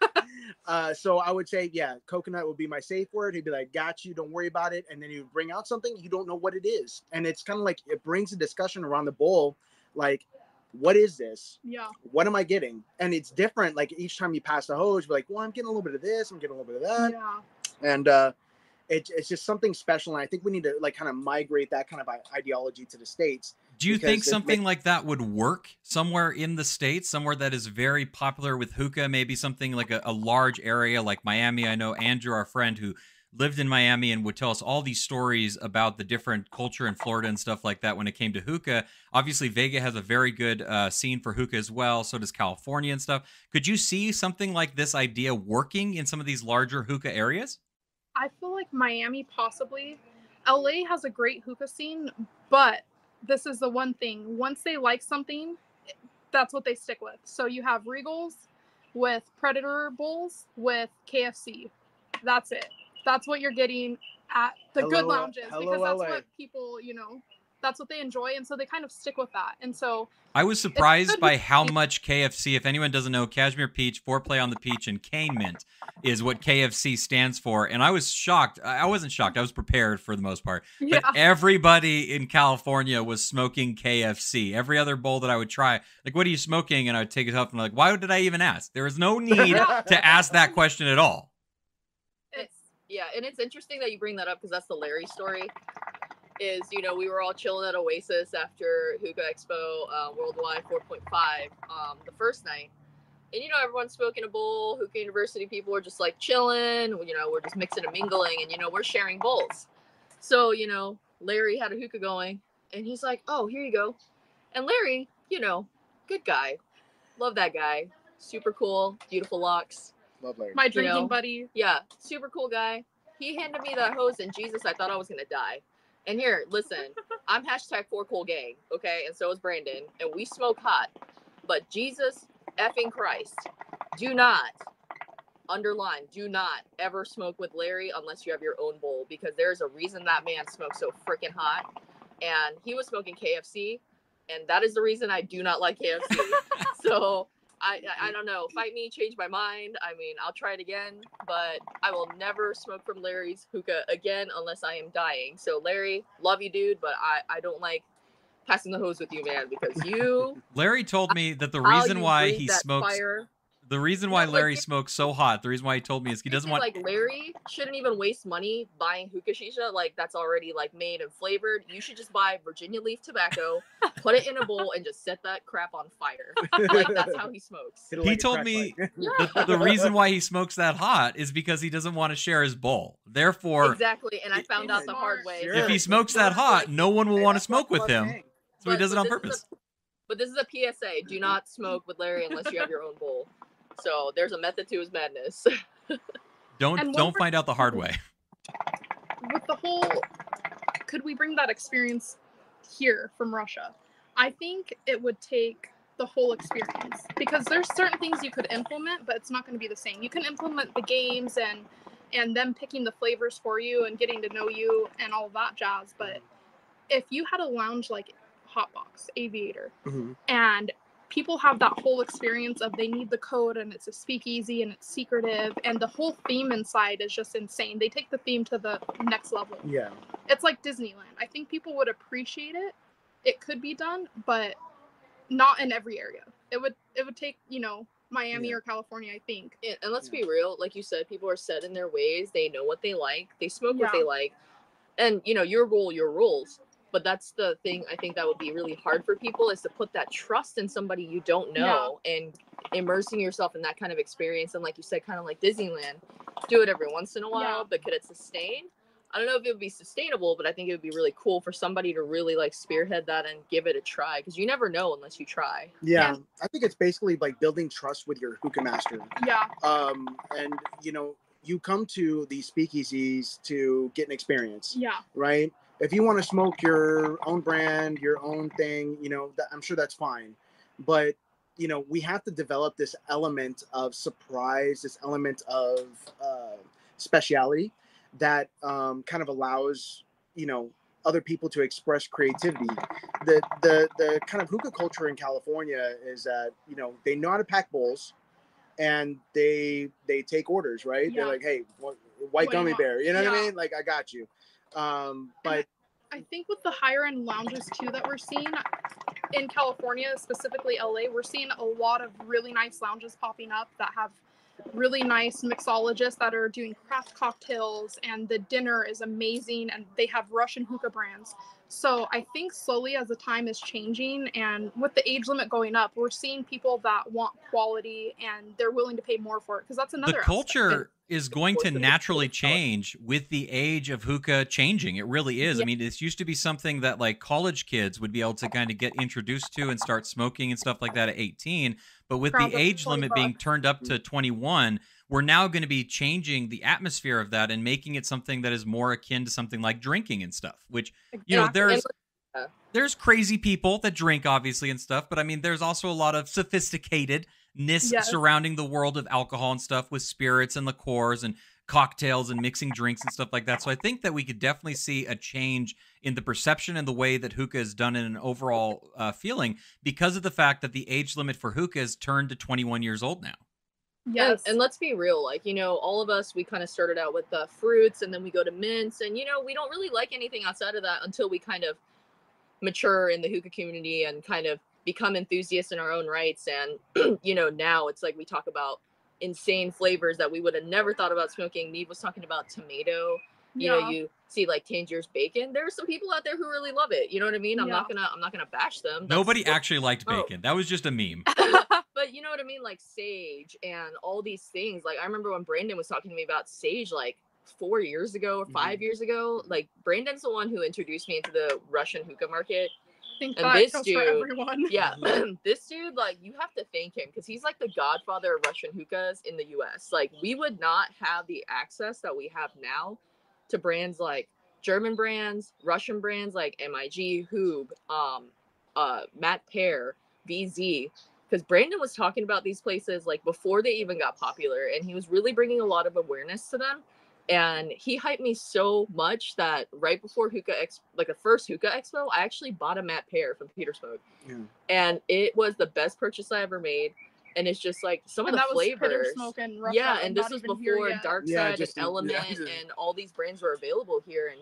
uh so i would say yeah coconut would be my safe word. He'd be like got you don't worry about it. And then he would bring out something you don't know what it is. And it's kind of like it brings a discussion around the bowl like what is this? Yeah. What am I getting? And it's different. Like each time you pass the hose, you're like, well, I'm getting a little bit of this, I'm getting a little bit of that, yeah. And uh, it, it's just something special. And I think we need to like kind of migrate that kind of ideology to the states. Do you think something like that would work somewhere in the states, somewhere that is very popular with hookah? Maybe something like a, a large area like Miami. I know Andrew, our friend, who lived in Miami and would tell us all these stories about the different culture in Florida and stuff like that when it came to hookah. Obviously, Vega has a very good uh, scene for hookah as well. So does California and stuff. Could you see something like this idea working in some of these larger hookah areas? I feel like Miami possibly. LA has a great hookah scene, but this is the one thing. Once they like something, that's what they stick with. So you have Regals with Predator Bowls with KFC. That's it. That's what you're getting at the good lounges hello, because that's LA. what people, you know, that's what they enjoy and so they kind of stick with that. And so I was surprised by how much KFC, if anyone doesn't know, Kashmir Peach, Foreplay on the Peach, and Cane Mint is what KFC stands for. And I was shocked. I wasn't shocked. I was prepared for the most part. yeah. But everybody in California was smoking KFC. Every other bowl that I would try, like, what are you smoking? And I would take it up and like, why did I even ask? There was no need to ask that question at all. it's yeah, and it's interesting that you bring that up because that's the Larry story. Is you know we were all chilling at Oasis after Hookah Expo uh, Worldwide 4.5 um, the first night, and you know everyone's smoking a bowl. Hookah University people are just like chilling. You know we're just mixing and mingling, and you know we're sharing bowls. So you know Larry had a hookah going, and he's like, "Oh, here you go," and Larry, you know, good guy, love that guy, super cool, beautiful locks. Love Larry. My you drinking know, buddy. Yeah, super cool guy. He handed me that hose, and Jesus, I thought I was gonna die. And here, listen, I'm hashtag four cool gang, okay, and so is Brandon, and we smoke hot. But Jesus effing Christ, do not underline, do not ever smoke with Larry unless you have your own bowl because there's a reason that man smokes so freaking hot. And he was smoking KFC, and that is the reason I do not like KFC. so I, I I don't know. Fight me, change my mind. I mean, I'll try it again, but I will never smoke from Larry's hookah again unless I am dying. So Larry, love you, dude, but I I don't like passing the hose with you, man, because you Larry told me that the reason why he smokes fire. The reason why Larry smokes so hot, the reason why he told me is he doesn't want like Larry shouldn't even waste money buying hookah shisha like that's already like made and flavored. You should just buy Virginia leaf tobacco, put it in a bowl, and just set that crap on fire. Like that's how he smokes. Hit it He like told me- the, the reason why he smokes that hot is because he doesn't want to share his bowl. Therefore, Exactly, and I found out the hard way. Sure. if he smokes that hot, no one will Hey, want to smoke with him. saying. So he does it on purpose. a- but this is a PSA: do not smoke with Larry unless you have your own bowl. So there's a method to his madness. Don't don't find out the hard way. with the whole could we bring that experience here from Russia? I think it would take the whole experience because there's certain things you could implement, but it's not going to be the same. You can implement the games and and them picking the flavors for you and getting to know you and all that jazz. But if you had a lounge like Hotbox, Aviator, Mhm. and people have that whole experience of they need the code and it's a speakeasy and it's secretive and the whole theme inside is just insane they take the theme to the next level Yeah. it's like disneyland i think people would appreciate it it could be done but not in every area it would it would take you know miami Yeah. or california i think and, and let's Yeah. be real, like you said, people are set in their ways. They know what they like. They smoke what they like, and you know your rule, your rules. But that's the thing. I think that would be really hard for people is to put that trust in somebody you don't Yeah. know and immersing yourself in that kind of experience. And like you said, kind of like Disneyland, do it every once in a while. Yeah. But could it sustain? I don't know if it would be sustainable, but I think it would be really cool for somebody to really like spearhead that and give it a try because you never know unless you try. Yeah. I think it's basically like building trust with your hookah master. yeah Um, and you know, you come to these speakeasies to get an experience, yeah right? If you want to smoke your own brand, your own thing, you know, that, I'm sure that's fine. But you know, we have to develop this element of surprise, this element of uh, speciality that um, kind of allows you know other people to express creativity. The the the kind of hookah culture in California is that you know they know how to pack bowls, and they they take orders, right? Yeah. They're like, hey, white What gummy bear, you know what I mean? Like I got you. Um, but I think with the higher end lounges too that we're seeing in California, specifically LA, we're seeing a lot of really nice lounges popping up that have really nice mixologists that are doing craft cocktails and the dinner is amazing and they have Russian hookah brands. So I think slowly as the time is changing and with the age limit going up, we're seeing people that want quality and they're willing to pay more for it because that's another the aspect. Is going to naturally what's the color? change with the age of hookah changing. It really is. I mean, this used to be something that like college kids would be able to kind of get introduced to and start smoking and stuff like that at 18. But with Crowds the age 20 limit being turned up to 21, we're now going to be changing the atmosphere of that and making it something that is more akin to something like drinking and stuff, which you know, there's there's crazy people that drink obviously and stuff, but I mean there's also a lot of sophisticatedness Yes. surrounding the world of alcohol and stuff with spirits and liqueurs and cocktails and mixing drinks and stuff like that. So I think that we could definitely see a change in the perception and the way that hookah is done in an overall uh, feeling because of the fact that the age limit for hookah has turned to 21 years old now. yes. And, and let's be real, like, you know, all of us, we kind of started out with the fruits and then we go to mints. And, you know, we don't really like anything outside of that until we kind of mature in the hookah community and kind of become enthusiasts in our own rights. And, you know, now it's like we talk about insane flavors that we would have never thought about smoking. Mead was talking about tomato. You know, Yeah. you see like Tangiers bacon. There are some people out there who really love it. You know what I mean? I'm Yeah. not gonna I'm not gonna bash them. That's Nobody what- actually liked Oh. bacon. That was just a meme. but you know what I mean, like sage and all these things. Like I remember when Brandon was talking to me about sage, like four years ago or 5 mm-hmm. years ago. Like Brandon's the one who introduced me into the Russian hookah market. Think and that this dude- for everyone. Yeah, this dude, like you have to thank him because he's like the godfather of Russian hookahs in the U.S. Like we would not have the access that we have now to brands like German brands, Russian brands like MIG, Hoob, um, uh, Matt Pear, VZ. because Brandon was talking about these places like before they even got popular, and he was really bringing a lot of awareness to them. And he hyped me so much that right before Hookah Ex, like the first Hookah Expo, I actually bought a Mattpear from PiterSmoke, Yeah. and it was the best purchase I ever made. And it's just like some and of the that was Pitter flavors. Smoke and Russia, yeah, and this was before yet. Dark Yeah, Side just and in- yeah, Element just- and all these brands were available here. And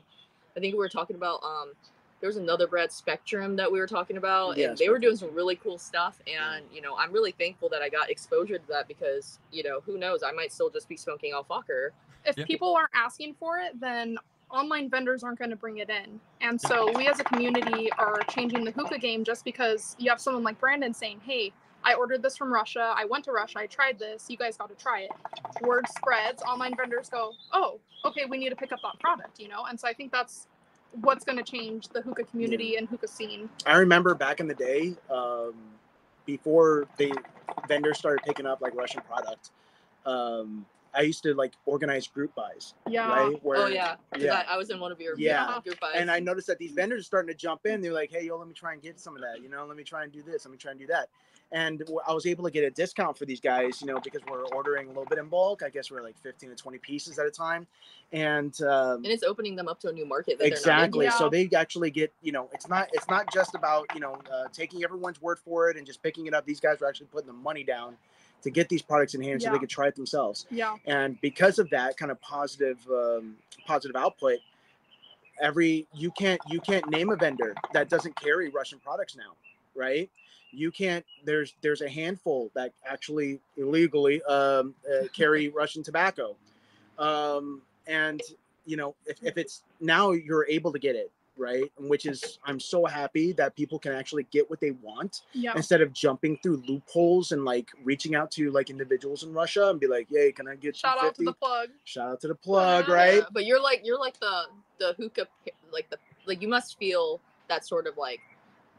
I think we were talking about um there was another brand Spectrum that we were talking about, Yeah, and they were doing some really cool stuff. And you know, I'm really thankful that I got exposure to that because you know, who knows, I might still just be smoking off Walker. If Yeah. people aren't asking for it, then online vendors aren't going to bring it in. And so we as a community are changing the hookah game just because you have someone like Brandon saying, "Hey, I ordered this from Russia. I went to Russia. I tried this. You guys got to try it." Word spreads. Online vendors go, "Oh, okay, we need to pick up that product," you know. And so I think that's what's going to change the hookah community and hookah scene. I remember back in the day, um, before the vendors started picking up like Russian product, um, I used to like organize group buys, Yeah. right? Where, oh yeah, 'cause yeah. I, I was in one of your Yeah. group buys. And I noticed that these vendors are starting to jump in. They're like, "Hey, yo, let me try and get some of that. You know, let me try and do this. Let me try and do that." And I was able to get a discount for these guys, you know, because we're ordering a little bit in bulk. I guess we're like 15 to 20 pieces at a time, and um, and it's opening them up to a new market. That exactly Yeah. so they actually get you know it's not it's not just about you know uh, taking everyone's word for it and just picking it up these guys are actually putting the money down to get these products in hand so they could try it themselves. Yeah. and because of that kind of positive um, positive output every you can't you can't name a vendor that doesn't carry russian products now right? You can't there's there's a handful that actually illegally um, uh, carry russian tobacco. Um, and you know if, if it's now you're able to get it right which is i'm so happy that people can actually get what they want Yeah. instead of jumping through loopholes and like reaching out to like individuals in russia and be like yay can i get Shout out to the plug. shout out to the plug Yeah, right But you're like you're like the the hookah like the like you must feel that sort of like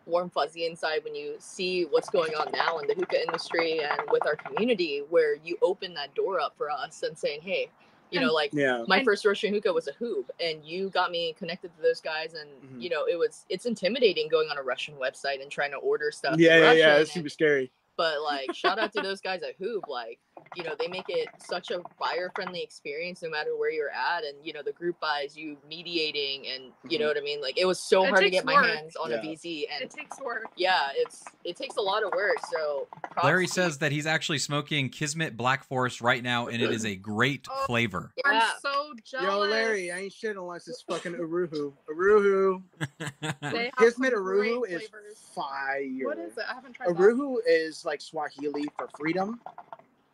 warm fuzzy inside when you see what's going on now in the hookah industry and with our community where you open that door up for us and saying hey you know like yeah my And- first Russian hookah was a hoob, and you got me connected to those guys. And Mhm. you know, it was it's intimidating going on a Russian website and trying to order stuff. in yeah yeah yeah it's super scary But like, shout out to those guys at Hoob. Like, you know, they make it such a buyer friendly experience no matter where you're at. And you know, the group buys, you mediating, and you know Mhm. what I mean. Like, it was so It hard to takes get my hands on Yeah. a VZ, and It takes work. yeah, it's it takes a lot of work. So Larry says that he's actually smoking Kismet Black Forest right now, and it is a great Oh. flavor. yeah. I'm so jealous. yo larry i ain't shit unless it's fucking uruhu uruhu They have kismet some uruhu is flavors. fire What is it? I haven't tried that. Aruhu is like Swahili for freedom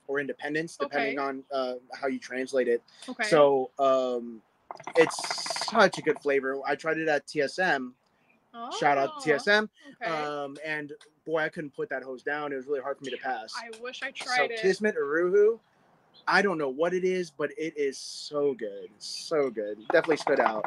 or independence, depending Okay. on uh, how you translate it. Okay. So um, it's such a good flavor. I tried it at TSM. Shout out to Oh, TSM. Okay. Um, and boy, I couldn't put that hose down. It was really hard for me to pass. I wish I So tried it. So, Kismet Aruhu, I don't know what it is, but it is so good. So good. Definitely stood out.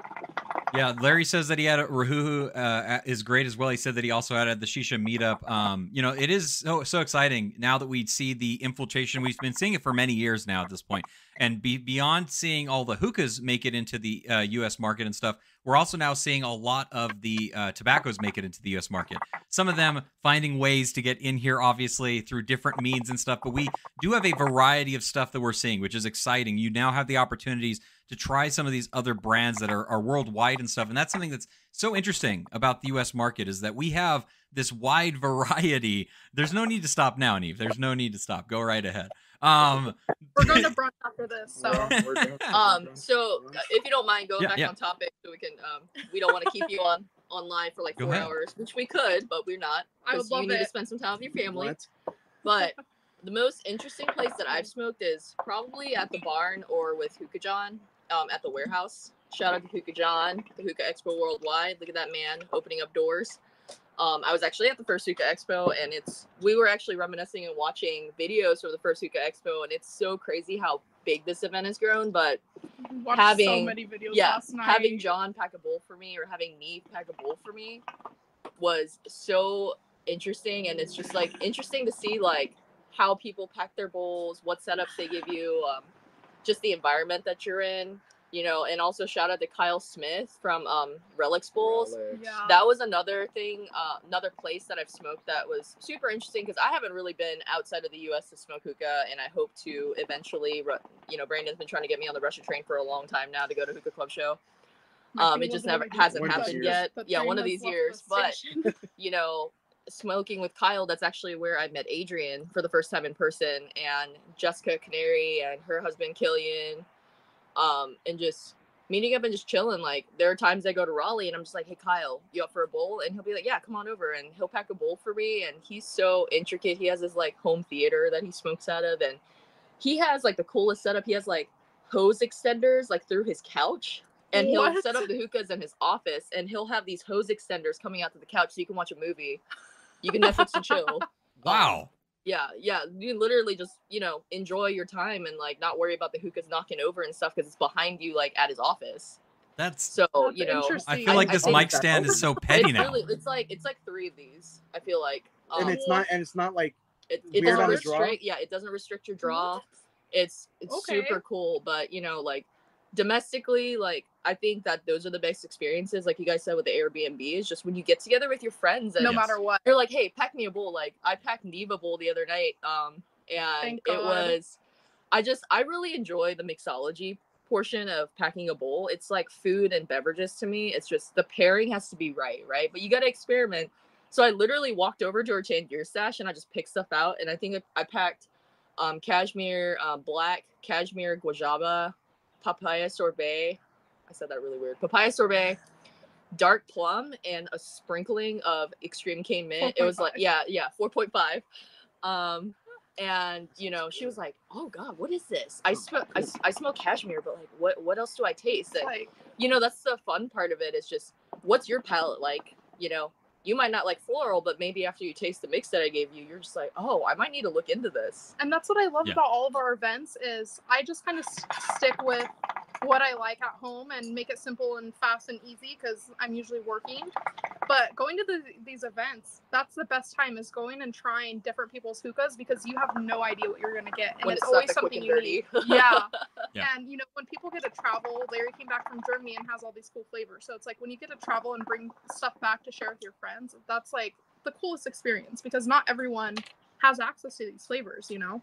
Yeah, Larry says that he had a Rahuhu uh, is great as well. He said that he also had at the Shisha meetup. Um, you know, it is so so exciting now that we see the infiltration. We've been seeing it for many years now at this point, and be, beyond seeing all the hookahs make it into the uh, U.S. market and stuff, we're also now seeing a lot of the uh, tobaccos make it into the U.S. market. Some of them finding ways to get in here, obviously through different means and stuff. But we do have a variety of stuff that we're seeing, which is exciting. You now have the opportunities to try some of these other brands that are, are worldwide and stuff. And that's something that's so interesting about the US market is that we have this wide variety. There's no need to stop now, Neve. There's no need to stop. Go right ahead. Um, We're going to brunch after this, so We're- we're doing- Um, so uh, if you don't mind going Yeah, back yeah. on topic, so we can, um, we don't want to keep you on online for like four hours, which we could, but we're not. I would 'cause you love need to spend some time with your family. What? But the most interesting place that I've smoked is probably at the barn or with Hookah John um, at the warehouse. Shout out to Hookah John, the Hookah Expo Worldwide. Look at that man opening up doors. Um, I was actually at the first Hookah Expo, and it's we were actually reminiscing and watching videos from the first Hookah Expo, and it's so crazy how big this event has grown. But so Having- many videos yeah, last night. having John pack a bowl for me or having me pack a bowl for me was so interesting, and it's just like interesting to see like how people pack their bowls, what setups they give you, um, just the environment that you're in. You know, and also shout out to Kyle Smith from um, Relics Bowls. Relics. Yeah. That was another thing, uh, another place that I've smoked that was super interesting because I haven't really been outside of the U.S. to smoke hookah, and I hope to eventually. You know, Brandon's been trying to get me on the Russia train for a long time now to go to hookah club show. Um, it just never- bit of a hasn't happened yet. the Yeah, one of these left the years, but- you know, smoking with Kyle, that's actually where I met Adrian for the first time in person, and Jessica Canary and her husband Killian, um, and just meeting up and just chilling. Like there are times I go to Raleigh and I'm just like, "Hey Kyle, you up for a bowl?" And he'll be like, "Yeah, come on over." And he'll pack a bowl for me, and he's so intricate. He has his like home theater that he smokes out of, and he has like the coolest setup. He has like hose extenders like through his couch. And he'll set up the hookahs in his office, and he'll have these hose extenders coming out to the couch so you can watch a movie. You can Netflix and chill. Wow. Yeah, yeah. You literally just, you know, enjoy your time and like not worry about the hookahs knocking over and stuff because it's behind you like at his office. That's. So, you know, interesting. I feel like I this think mic stand is so petty it's now. really it's like it's like three of these. I feel like. Um, and it's not and it's not like it, it weird doesn't on the draw? restrict yeah, it doesn't restrict your draw. It's it's Okay. super cool, but you know, like domestically, like I think that those are the best experiences, like you guys said with the Airbnb, is just when you get together with your friends and no Yes. matter what. you're like, hey, pack me a bowl. Like I packed Neva bowl the other night, um, and it was, I just I really enjoy the mixology portion of packing a bowl. It's like food and beverages to me. It's just the pairing has to be right, right? But you got to experiment. So I literally walked over to our Tangiers stash and I just picked stuff out, and I think I I packed um, cashmere uh, black, cashmere guajaba, papaya sorbet. I said that really weird. Papaya sorbet, dark plum, and a sprinkling of extreme cane mint. It was like yeah, yeah, four point five. Um, and you know, she was like, "Oh God, what is this? I smell, I, s- I smell cashmere, but like, what, what else do I taste?" And Like, you know, that's the fun part of it. Is just, what's your palate like? You know, you might not like floral, but maybe after you taste the mix that I gave you, you're just like, "Oh, I might need to look into this." and that's what I love Yeah. about all of our events is I just kind of stick with what I like at home and make it simple and fast and easy because I'm usually working. But going to the, these events, that's the best time is going and trying different people's hookahs because you have no idea what you're gonna get, and when it's, it's, always something and unique. Yeah. Yeah. And you know, when people get to travel, Larry came back from Germany and has all these cool flavors. So it's like when you get to travel and bring stuff back to share with your friends, that's like the coolest experience because not everyone has access to these flavors, you know?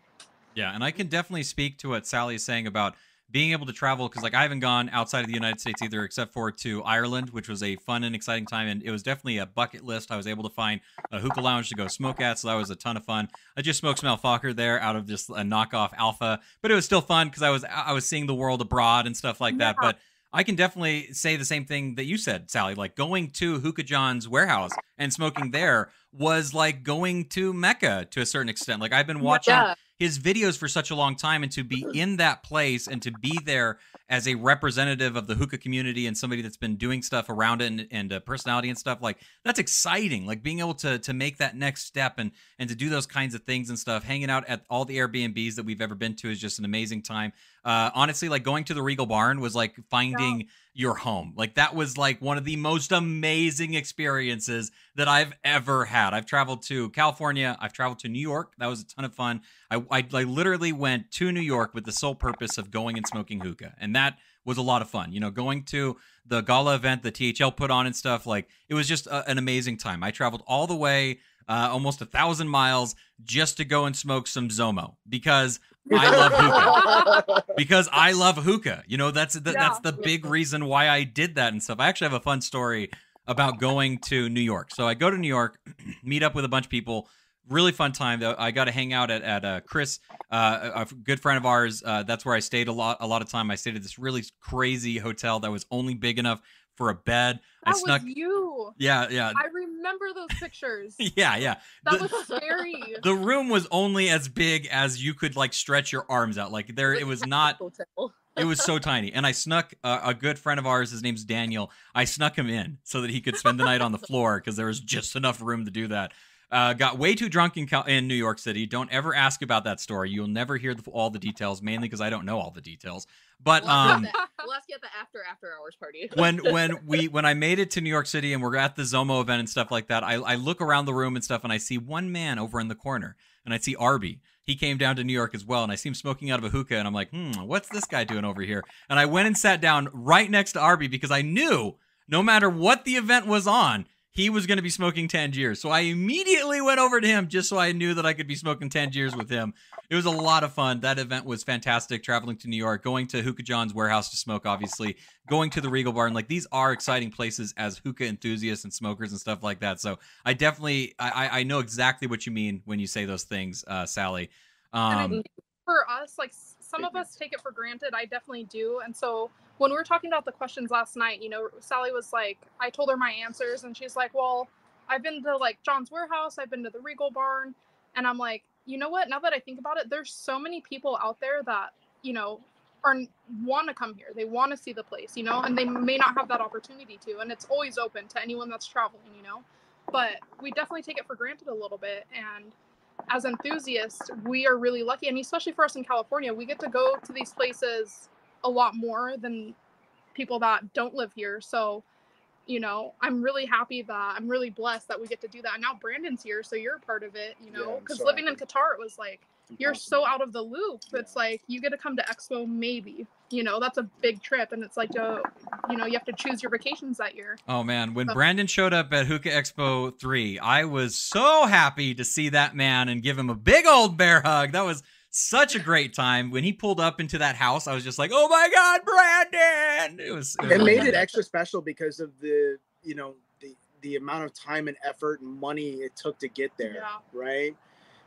Yeah, and I can definitely speak to what Sally is saying about being able to travel because, like, I haven't gone outside of the United States either, except for to Ireland, which was a fun and exciting time, and it was definitely a bucket list. I was able to find a hookah lounge to go smoke at, so that was a ton of fun. I just smoked some Al Fakher there out of just a knockoff Alpha, but it was still fun because I was I was seeing the world abroad and stuff like that. Yeah. But I can definitely say the same thing that you said, Sally. Like going to Hookah John's warehouse and smoking there was like going to Mecca to a certain extent. Like I've been watching Yeah. His videos for such a long time and to be in that place and to be there as a representative of the hookah community and somebody that's been doing stuff around it and, and uh, personality and stuff like that's exciting. Like being able to to make that next step and and to do those kinds of things and stuff hanging out at all the airbnbs that we've ever been to is just an amazing time. Uh honestly like going to the regal barn was like finding your home like that was like one of the most amazing experiences that I've ever had. I've traveled to California. I've traveled to New York. That was a ton of fun. I, I, I literally went to New York with the sole purpose of going and smoking hookah. And that was a lot of fun. You know, going to the gala event the THL put on and stuff, like it was just a, an amazing time. I traveled all the way, uh, almost a thousand miles just to go and smoke some Zomo because I love hookah because I love hookah. You know, that's the, that's the big reason why I did that and stuff. I actually have a fun story about going to New York. So I go to New York, meet up with a bunch of people. Really fun time. though. I got to hang out at at uh, Chris, uh, a a good friend of ours. Uh, that's where I stayed a lot. A lot of time. I stayed at this really crazy hotel that was only big enough for a bed. I That snuck. was you. Yeah, yeah, I remember those pictures. yeah, yeah. That The- was scary. The room was only as big as you could like stretch your arms out. Like there, it was not it was so tiny and i snuck uh, a good friend of ours his name's daniel i snuck him in so that he could spend the night on the floor because there was just enough room to do that uh, got way too drunk in, in new york city don't ever ask about that story you'll never hear the, all the details mainly because i don't know all the details but We'll um the, we'll ask you at the after after hours party. when when we when I made it to New York City and we're at the Zomo event and stuff like that, I, I look around the room and stuff and I see one man over in the corner and I see Arby he came down to New York as well, and I see him smoking out of a hookah, and I'm like, hmm, what's this guy doing over here? And I went and sat down right next to Arby because I knew no matter what the event was on, he was going to be smoking Tangiers. So I immediately went over to him just so I knew that I could be smoking Tangiers with him. It was a lot of fun. That event was fantastic. Traveling to New York, going to Hookah John's warehouse to smoke, obviously, going to the Regal Barn. Like these are exciting places as hookah enthusiasts and smokers and stuff like that. So I definitely, I, I know exactly what you mean when you say those things, uh, Sally. Um, for us, like some of us take it for granted. I definitely do. And so when we were talking about the questions last night, you know, Sally was like, I told her my answers, and she's like, Well, I've been to like John's warehouse, I've been to the Regal barn. And I'm like, you know what? Now that I think about it, there's so many people out there that, you know, are want to come here. They want to see the place, you know, and they may not have that opportunity to. And it's always open to anyone that's traveling, you know. But we definitely take it for granted a little bit. And as enthusiasts, we are really lucky, and especially for us in California, we get to go to these places a lot more than people that don't live here. So, you know, I'm really happy that I'm really blessed that we get to do that. And now Brandon's here, so you're a part of it, you know, because so living in. Qatar, it was like you're so out of the loop. It's like you get to come to Expo, maybe, you know, that's a big trip, and it's like, uh, you know, you have to choose your vacations that year. Oh man, when So- Brandon showed up at Hookah Expo 3, I was so happy to see that man and give him a big old bear hug. That was such a great time. When he pulled up into that house, I was just like, "Oh my god, Brandon!" It was it was made it extra special because of the you know the the amount of time and effort and money it took to get there Yeah. right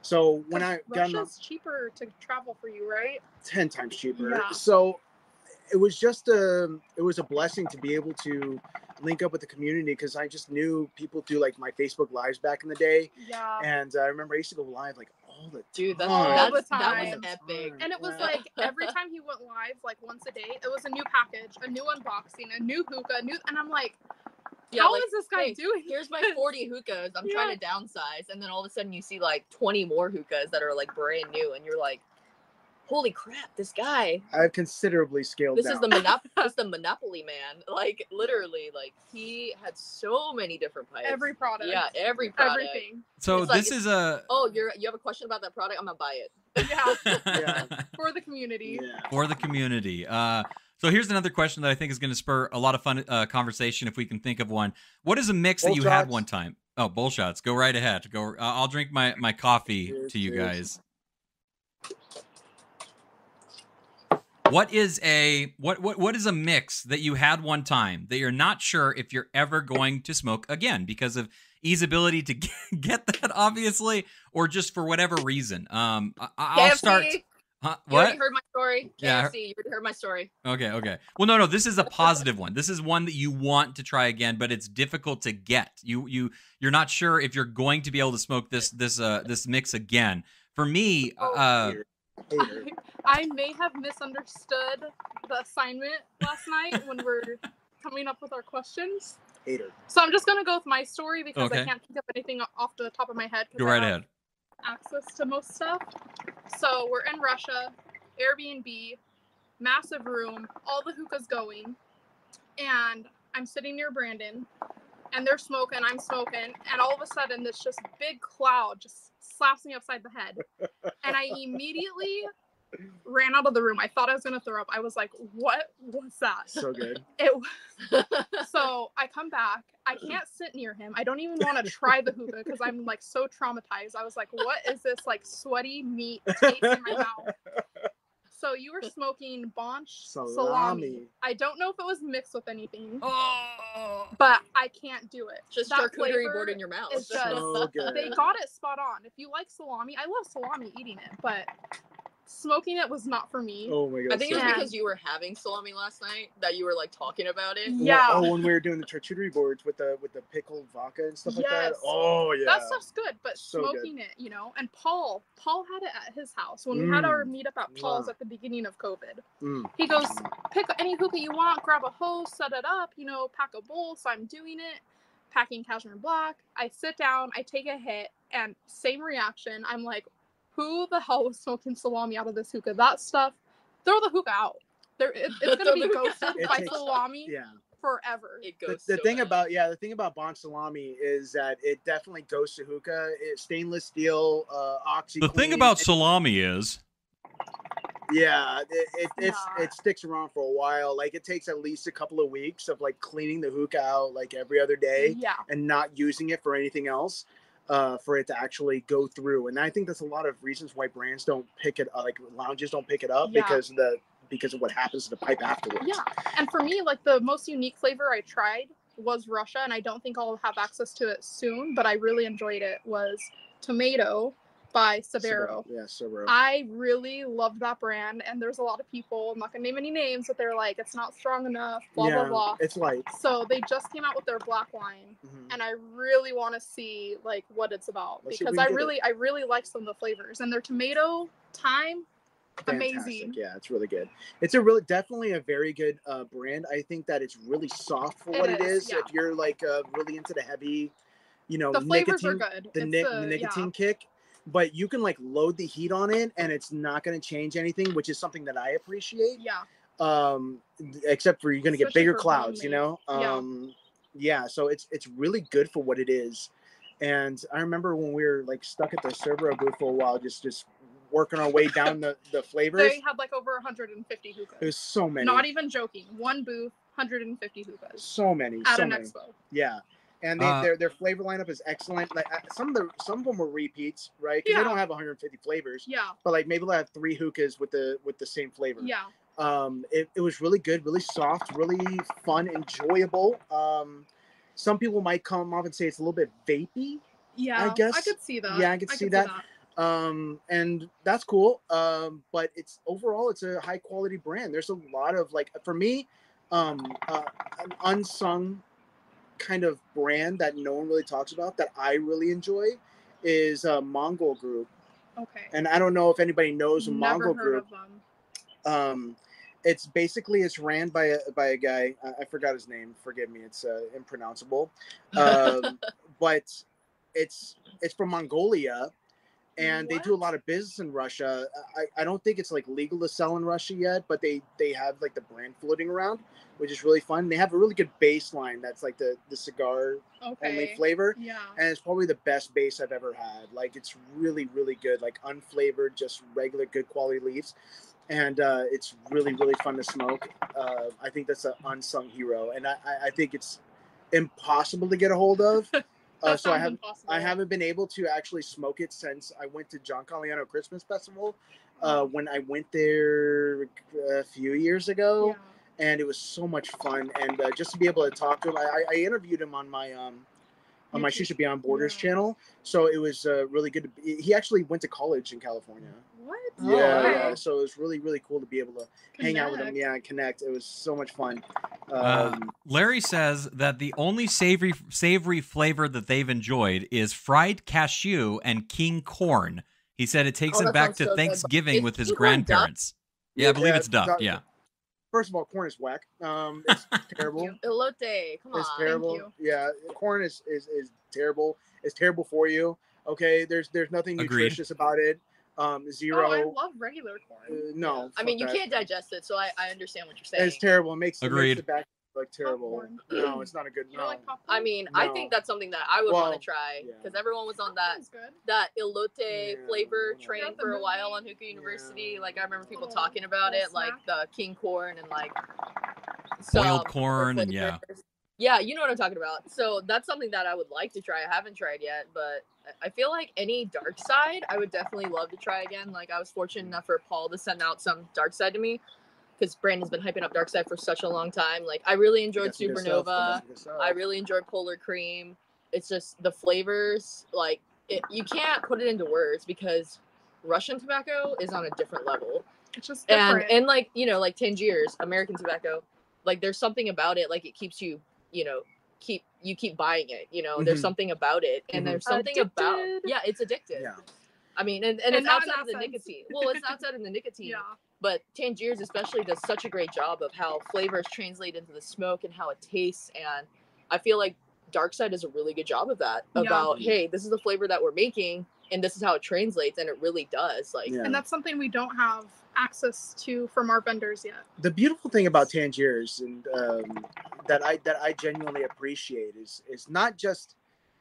so when I got on the- Russia's cheaper to travel for you, right? 10 times cheaper Yeah. so it was just a it was a blessing to be able to link up with the community because i just knew people do like my facebook lives back in the day Yeah. and i remember i used to go live like all the Dude, that's, time. All the that's that was time. epic. And it was Yeah. like every time he went live, like once a day, it was a new package, a new unboxing, a new hookah, a new, and I'm like, Yeah, how is like, this guy hey, doing? here's my 40 hookahs. I'm Yeah. trying to downsize, and then all of a sudden you see like 20 more hookahs that are like brand new, and you're like, "Holy crap, this guy! i've considerably scaled This down is the monop- this is the Monopoly man. Like literally, like he had so many different pipes. Every product. yeah, every product. everything. So It's like- this is a Oh, you're you have a question about that product? I'm gonna buy it. Yeah, Yeah. for the community. yeah for the community. Uh, so here's another question that I think is going to spur a lot of fun uh, conversation if we can think of one. What is a mix that Bull you had one time? Oh, bull shots. Go right ahead. Go. Uh, I'll drink my my coffee Cheers, to you cheers. guys. What is a what what what is a mix that you had one time that you're not sure if you're ever going to smoke again because of ease ability to get, get that obviously or just for whatever reason? Um, I, I'll KFC, start. Huh, What? You already heard my story. KFC, Yeah, I heard- you already heard my story. Okay, okay. Well, no, no. This is a positive one. This is one that you want to try again, but it's difficult to get. You, you, you're not sure if you're going to be able to smoke this, this, uh, this mix again. For me, uh, Hater. Hater. I may have misunderstood the assignment last night when we're coming up with our questions. Hater. So I'm just gonna go with my story because Okay. I can't think of anything off the top of my head. go I right have ahead. Access to most stuff. So we're in Russia, Airbnb, massive room, all the hookahs going, and I'm sitting near Brandon, and they're smoking, I'm smoking, and all of a sudden this just big cloud just slaps me upside the head, and I immediately ran out of the room. I thought I was gonna throw up. I was like, "What was that?" So good. It so I come back. I can't sit near him. I don't even want to try the hookah because I'm like so traumatized. I was like, what is this like sweaty meat taste in my mouth? So you were smoking Bonche salami. Salami. I don't know if it was mixed with anything, Oh, but I can't do it. Just That charcuterie board in your mouth. is just- So good. They got it spot on. If you like salami, I love salami eating it, but smoking it was not for me. Oh my god. I think it was Yeah. because you were having salami last night that you were like talking about it. Well, Yeah. Oh, when we were doing the charcuterie boards with the with the pickled vodka and stuff like that. Yes. Oh yeah. That stuff's good, but So good. smoking it, you know. And Paul, Paul had it at his house when we had our Mm. meetup at Paul's Mwah. at the beginning of COVID. Mm. He goes, pick any hookah you want, grab a hose, set it up, you know, pack a bowl. So I'm doing it, packing cashmere black. I sit down, I take a hit, and same reaction. I'm like, who the hell was smoking salami out of this hookah? That stuff, throw the hookah out. There, it, it's gonna be ghosted It by takes- salami. Yeah. forever. It the, goes. the so thing bad. about yeah the thing about Bon Salami is that it definitely goes to hookah it's stainless steel uh oxy The thing about salami is yeah it, it it's Nah. it sticks around for a while like it takes at least a couple of weeks of like cleaning the hookah out like every other day Yeah. and not using it for anything else uh, for it to actually go through and i think that's a lot of reasons why brands don't pick it uh, like lounges don't pick it up Yeah. because of the because of what happens to the pipe afterwards Yeah. And for me, like the most unique flavor I tried was Russia, and I don't think I'll have access to it soon, but I really enjoyed it. Was tomato by Sebero. yeah Sebero. I really loved that brand, and there's a lot of people. I'm not gonna name any names, but they're like, it's not strong enough. Blah yeah, blah blah. it's light So they just came out with their black wine, Mhm. and I really want to see like what it's about Let's because I get it. really, I really like some of the flavors, and their tomato thyme, Fantastic. amazing. Yeah, it's really good. It's a really definitely a very good uh, brand. I think that it's really soft for It what it is, is. yeah. If you're like uh, really into the heavy, you know, the flavors nicotine, are good. the, nic- a- the yeah. nicotine kick, but you can like load the heat on it, and it's not going to change anything, which is something that I appreciate. Yeah. Um, except for you're going to get bigger clouds, you know. homemade. Yeah. Um, yeah. So it's it's really good for what it is. And I remember when we were like stuck at the Sebero booth for a while, just just working our way down the the flavors. They had like over 150 hookahs. There's so many. Not even joking. One booth, 150 hookahs so many. at so an many. expo. Yeah. And they, Uh, their their flavor lineup is excellent. Like some of the some of them were repeats, right? Because Yeah. they don't have 150 flavors, Yeah, but like maybe they'll have three hookahs with the with the same flavor. yeah. Um, it, it was really good, really soft, really fun, enjoyable. Um, some people might come off and say it's a little bit vapey. Yeah, I guess- I could see that. yeah, I could see that. um and that's cool um but it's overall it's a high quality brand there's a lot of like for me um uh, an unsung kind of brand that no one really talks about that i really enjoy is uh mongol group Okay. and i don't know if anybody knows a Never mongol heard group of them. um it's basically it's ran by a by a guy I, I forgot his name forgive me it's uh, impronounceable um but it's it's from mongolia and they do a lot of business in russia I, I don't think it's like legal to sell in russia yet but they they have like the brand floating around which is really fun they have a really good baseline that's like the the cigar only flavor Yeah. and it's probably the best base I've ever had. Like it's really, really good. Like unflavored, just regular good quality leaves, and uh, it's really, really fun to smoke. Uh, I think that's an unsung hero, and I- I think it's impossible to get a hold of. Uh, so I have impossible. I haven't been able to actually smoke it since I went to John Caliano Christmas Festival. Uh, when I went there a few years ago, Yeah. and it was so much fun. And uh, just to be able to talk to him, I, I- interviewed him on my um, on my YouTube. Shisha Beyond Borders Yeah. channel. So it was uh, really good. To be, he actually went to college in California. What? Oh, yeah, okay. yeah. So it was really really cool to be able to hang out with him. Connect. Yeah, and connect. It was so much fun. Uh, Um, Larry says that the only savory savory flavor that they've enjoyed is fried cashew and king corn. He said it takes Oh, him back to so. Thanksgiving Is with his king corn duck? grandparents. Yeah, I believe Yeah, it's duck. duck. Yeah. first of all, corn is whack. Um, it's terrible. Elote, come on. It's terrible. you. Yeah, corn is, is is terrible. It's terrible for you. Okay, there's there's nothing Agreed. nutritious about it. Um, zero. Oh, I love regular corn. uh, no, I mean, you that. can't digest it, so I, I understand what you're saying. It's terrible. It makes, it makes the back look terrible. Popcorn. No, it's not a good. You No. don't like popcorn? I mean, I think that's something that I would Well, want to try yeah. because everyone was on that good. that elote Yeah, flavor yeah. train for a while on Hookah University. Yeah. Like I remember people Little- talking about little it, like the king corn and like Boiled corn and yeah. flavors. Yeah, you know what I'm talking about. So that's something that I would like to try. I haven't tried yet, but I- I feel like any dark side, I would definitely love to try again. Like I was fortunate enough for Paul to send out some dark side to me because Brandon's been hyping up dark side for such a long time. Like I really enjoyed Got some good stuff, Supernova. got some good stuff. I really enjoyed Polar Cream. It's just the flavors, like it, you can't put it into words because Russian tobacco is on a different level. It's just And and like you know, like Tangiers, American tobacco, like there's something about it, like it keeps you, you know, keep you keep buying it. You know, there's Mhm. something about it, and Mhm. there's something about yeah, it's addictive. Yeah. I mean, and, and, And it's not in outside of the nicotine. Well, it's outside of the nicotine yeah. but Tangiers especially does such a great job of how flavors translate into the smoke and how it tastes and I feel like Dark Side does a really good job of that Yeah. about hey this is the flavor that we're making and this is how it translates and it really does like Yeah. And that's something we don't have access to from our vendors yet. the beautiful thing about Tangiers and um, that I that I genuinely appreciate is is not just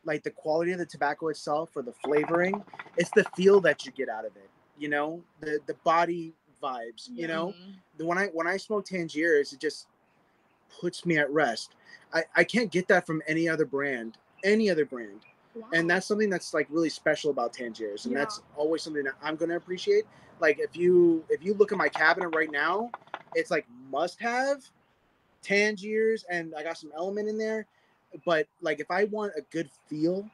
like the quality of the tobacco itself or the flavoring, it's the feel that you get out of it. You know, the the body vibes. You know, Mhm. the when I when I smoke Tangiers, it just puts me at rest. I I can't get that from any other brand, any other brand, Wow. and that's something that's like really special about Tangiers, and Yeah. that's always something that I'm gonna appreciate. Like if you if you look at my cabinet right now, it's like must have Tangiers, and I got some element in there. But like if I want a good feel,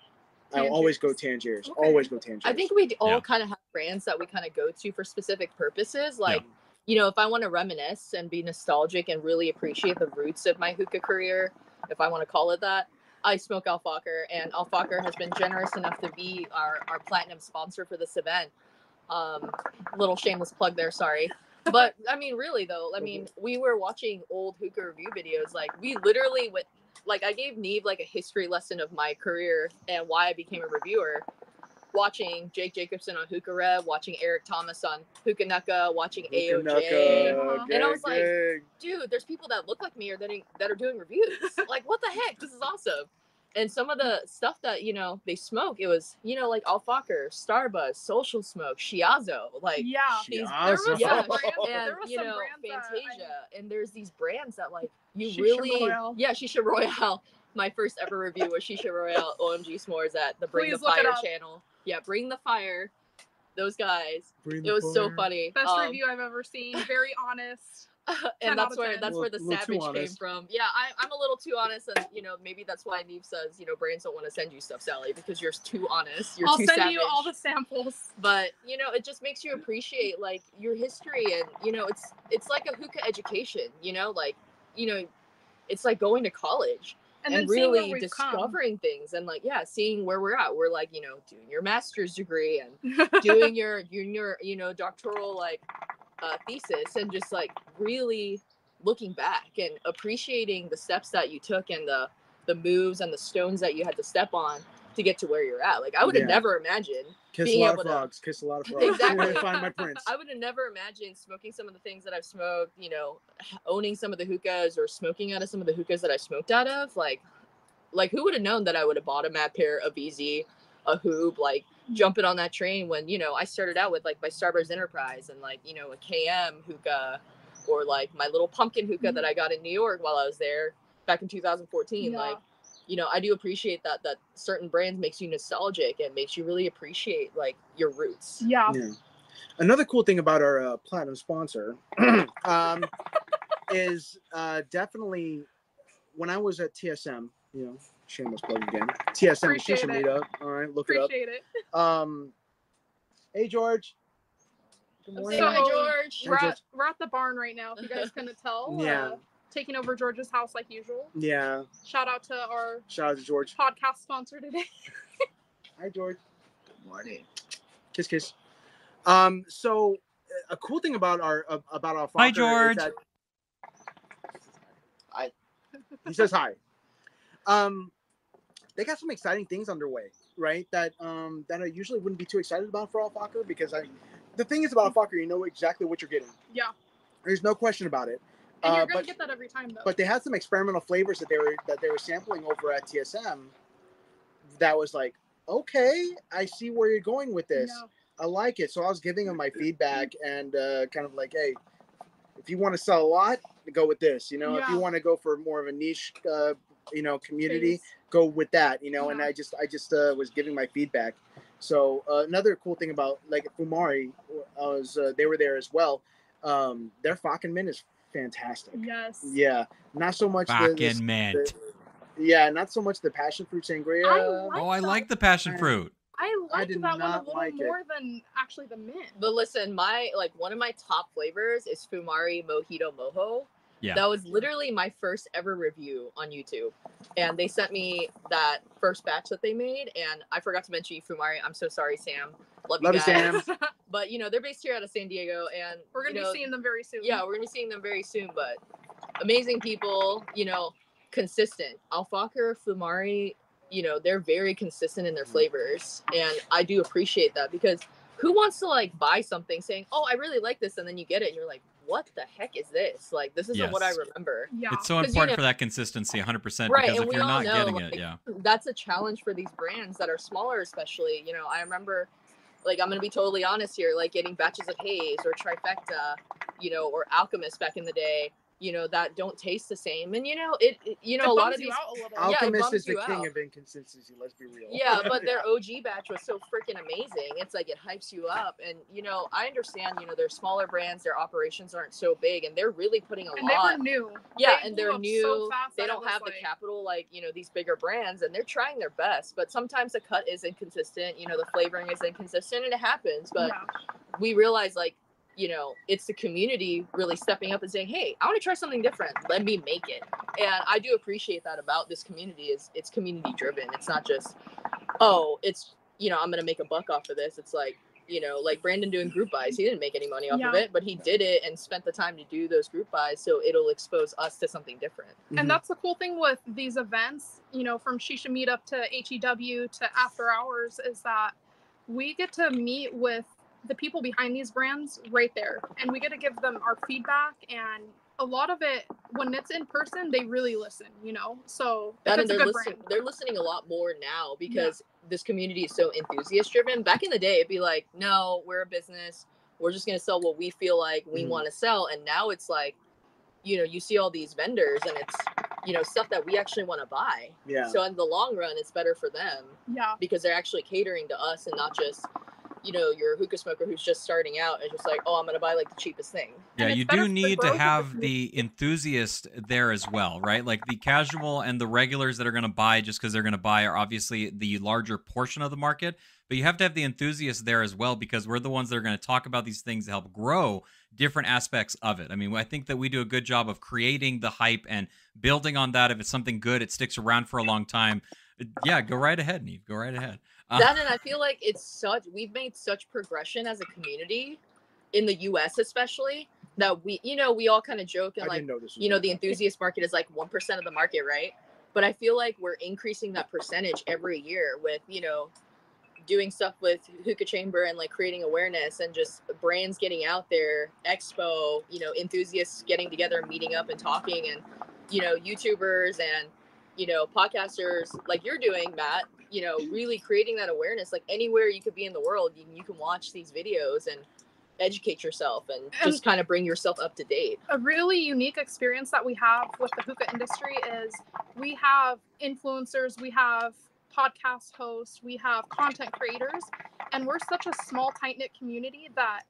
I'll always go Tangiers. Okay. Always go Tangiers. I think we all Yeah. kind of have brands that we kind of go to for specific purposes. Like, you know, if I want to reminisce and be nostalgic and really appreciate the roots of my hookah career, if I want to call it that, I smoke Al Fakher, and Al Fakher has been generous enough to be our, our platinum sponsor for this event. Um, little shameless plug there, sorry. But I mean, really though, I mean, we were watching old hookah review videos. Like, we literally went, like, I gave Neve like a history lesson of my career and why I became a reviewer watching Jake Jacobson on Hookah Rev, watching Eric Thomas on Hookah Nuka, watching AOJ. Uh-huh. And I was gang, like. Dude, there's people that look like me or that that are doing reviews. like, what the heck? This is awesome. And some of the stuff that you know they smoke, it was you know like Al Fakher, Starbuzz, Social Smoke, Shiazo, like yeah. these- There was Yeah, brands, and there was you some know brands that I- Fantasia, and there's these brands that like you Shisha really, Royale. yeah, Shisha Royale. My first ever review was Shisha Royale OMG S'mores at the Bring Please the Fire channel. Yeah, Bring the Fire. Those guys. Bring It was so funny. Best Um, review I've ever seen. Very honest. and that's where 10. that's where the Little- little savage came from. Yeah, I, I'm a little too honest, and you know maybe that's why Neve says you know brands don't want to send you stuff, Sally, because you're too honest. You're I'll too send savage. you all the samples. But you know, it just makes you appreciate like your history, and you know, it's it's like a hookah education. You know, like you know, it's like going to college And, and, then seeing where really we've come. discovering things, and like yeah, seeing where we're at. We're like you know doing your master's degree and doing your your you know doctoral like uh, thesis and just like really looking back and appreciating the steps that you took and the the moves and the stones that you had to step on to get to where you're at like i would have Yeah. never imagined Kiss a being lot able of to- frogs. Kiss a lot of frogs. Exactly. Find my prince. i would have never imagined smoking some of the things that i've smoked you know owning some of the hookahs or smoking out of some of the hookahs that i smoked out of like like who would have known that i would have bought a Mattpear of easy a hoop like jumping on that train when you know I started out with like my Starbuzz Enterprise and like you know a KM hookah or like my little pumpkin hookah that mm-hmm. I got in New York while I was there back in 2014. Yeah. Like you know I do appreciate that that certain brands makes you nostalgic and makes you really appreciate like your roots. yeah. Yeah. Another cool thing about our uh, platinum sponsor um, is uh, definitely when I was at TSM, you know, shameless plug again. TSM Appreciate Shisha it. Meetup. All right, look Appreciate it. it up. Um, hey, George. Good morning. saying hi, So- George. We're at, we're at the barn right now. If you guys couldn't tell. Yeah. Uh, taking over George's house like usual. Yeah. Shout out to our Shout out to George. podcast sponsor today. Hi, George. Good morning. Kiss, kiss. Um, so a cool thing about our uh, about our Hi, Fokker is George. that- Hi. He says hi. Um, they got some exciting things underway, right? That um that I usually wouldn't be too excited about for Al Fakher because I, the thing is about Al Fakher, you know exactly what you're getting. Yeah. There's no question about it. And Uh, you're gonna but- get that every time though. but they had some experimental flavors that they were that they were sampling over at TSM. That was like, okay, I see where you're going with this. Yeah. I like it. So I was giving them my feedback and uh, kind of like, hey, if you want to sell a lot, go with this. You know, if you want to go for more of a niche, uh, you know, community, go with that. You know, and I just I just uh, was giving my feedback. So uh, another cool thing about like Fumari I was uh, they were there as well. Um, their Falconman is fantastic. Yes. Yeah, not so much the, the, Fucking mint. the- yeah, not so much the passion fruit sangria. I Oh, I like the passion fruit. I liked did that one a little like it. more than actually the mint. But listen, my like one of my top flavors is Fumari Mojito Mojo. Yeah. That was literally my first ever review on YouTube. And they sent me that first batch that they made. And I forgot to mention you, Fumari. I'm so sorry, Sam. Love you Love you, guys. Sam. But you know, they're based here out of San Diego and We're gonna you know, be seeing them very soon. Yeah, we're gonna be seeing them very soon, but amazing people, you know, consistent. Al Fakher, Fumari, you know, they're very consistent in their mm. flavors. And I do appreciate that because who wants to like buy something saying, Oh, I really like this, and then you get it and you're like, what the heck is this? Like this isn't what I remember. Yeah. It's so 'Cause, you important know- for that consistency 100% Right, because if you're not know, getting like, it, yeah. that's a challenge for these brands that are smaller especially you know i remember like i'm gonna be totally honest here like getting batches of haze or trifecta you know or alchemist back in the day you know that don't taste the same and you know it, it- you know It a lot of these out a little. Yeah, it Alchemist bums is the king out. of inconsistency. Let's be real. yeah but their og batch was so freaking amazing it's like it hypes you up and you know i understand you know they're smaller brands their operations aren't so big and they're really putting a and they lot were new. yeah They and they're new so fast they don't was have the capital like you know these bigger brands and they're trying their best but sometimes the cut is inconsistent you know the flavoring is inconsistent and it happens but yeah. we realize like you know it's the community really stepping up and saying hey i want to try something different. Let me make it. And i do appreciate that about this community is it's community driven. It's not just oh it's you know i'm gonna make a buck off of this. It's like you know like brandon doing group buys. He didn't make any money off of it but he did it and spent the time to do those group buys so it'll expose us to something different. Mhm. And that's the cool thing with these events, you know, from Shisha Meetup to HEW to After Hours, is that we get to meet with the people behind these brands right there. And we get to give them our feedback. And a lot of it, when it's in person, they really listen, you know? So if that and a they're good listening brand. they're listening a lot more now because this community is so enthusiast driven back in the day it'd be like no we're a business we're just going to sell what we feel like we Mhm. want to sell and now it's like you know you see all these vendors and it's you know stuff that we actually want to buy yeah. so in the long run it's better for them Yeah. because they're actually catering to us and not just you know your hookah smoker who's just starting out and just like oh i'm going to buy like the cheapest thing Yeah, you do need to have the enthusiast there as well, right? Like the casual and the regulars that are going to buy just because they're going to buy are obviously the larger portion of the market, but you have to have the enthusiasts there as well because we're the ones that are going to talk about these things to help grow different aspects of it. I mean, I think that we do a good job of creating the hype and building on that. If it's something good, it sticks around for a long time. Yeah, go right ahead, Neve. Go right ahead. Uh, that and i feel like it's such we've made such progression as a community in the us especially that we you know we all kind of joke and I like know you know the enthusiast market is like 1% of the market right? But i feel like we're increasing that percentage every year with you know doing stuff with hookah chamber and like creating awareness and just brands getting out there expo you know enthusiasts getting together meeting up and talking and you know youtubers and you know podcasters like you're doing matt you know really creating that awareness like anywhere you could be in the world you, you can watch these videos and educate yourself and just kind of bring yourself up to date. A really unique experience that we have with the hookah industry is we have influencers, we have podcast hosts, we have content creators, and we're such a small, tight knit community that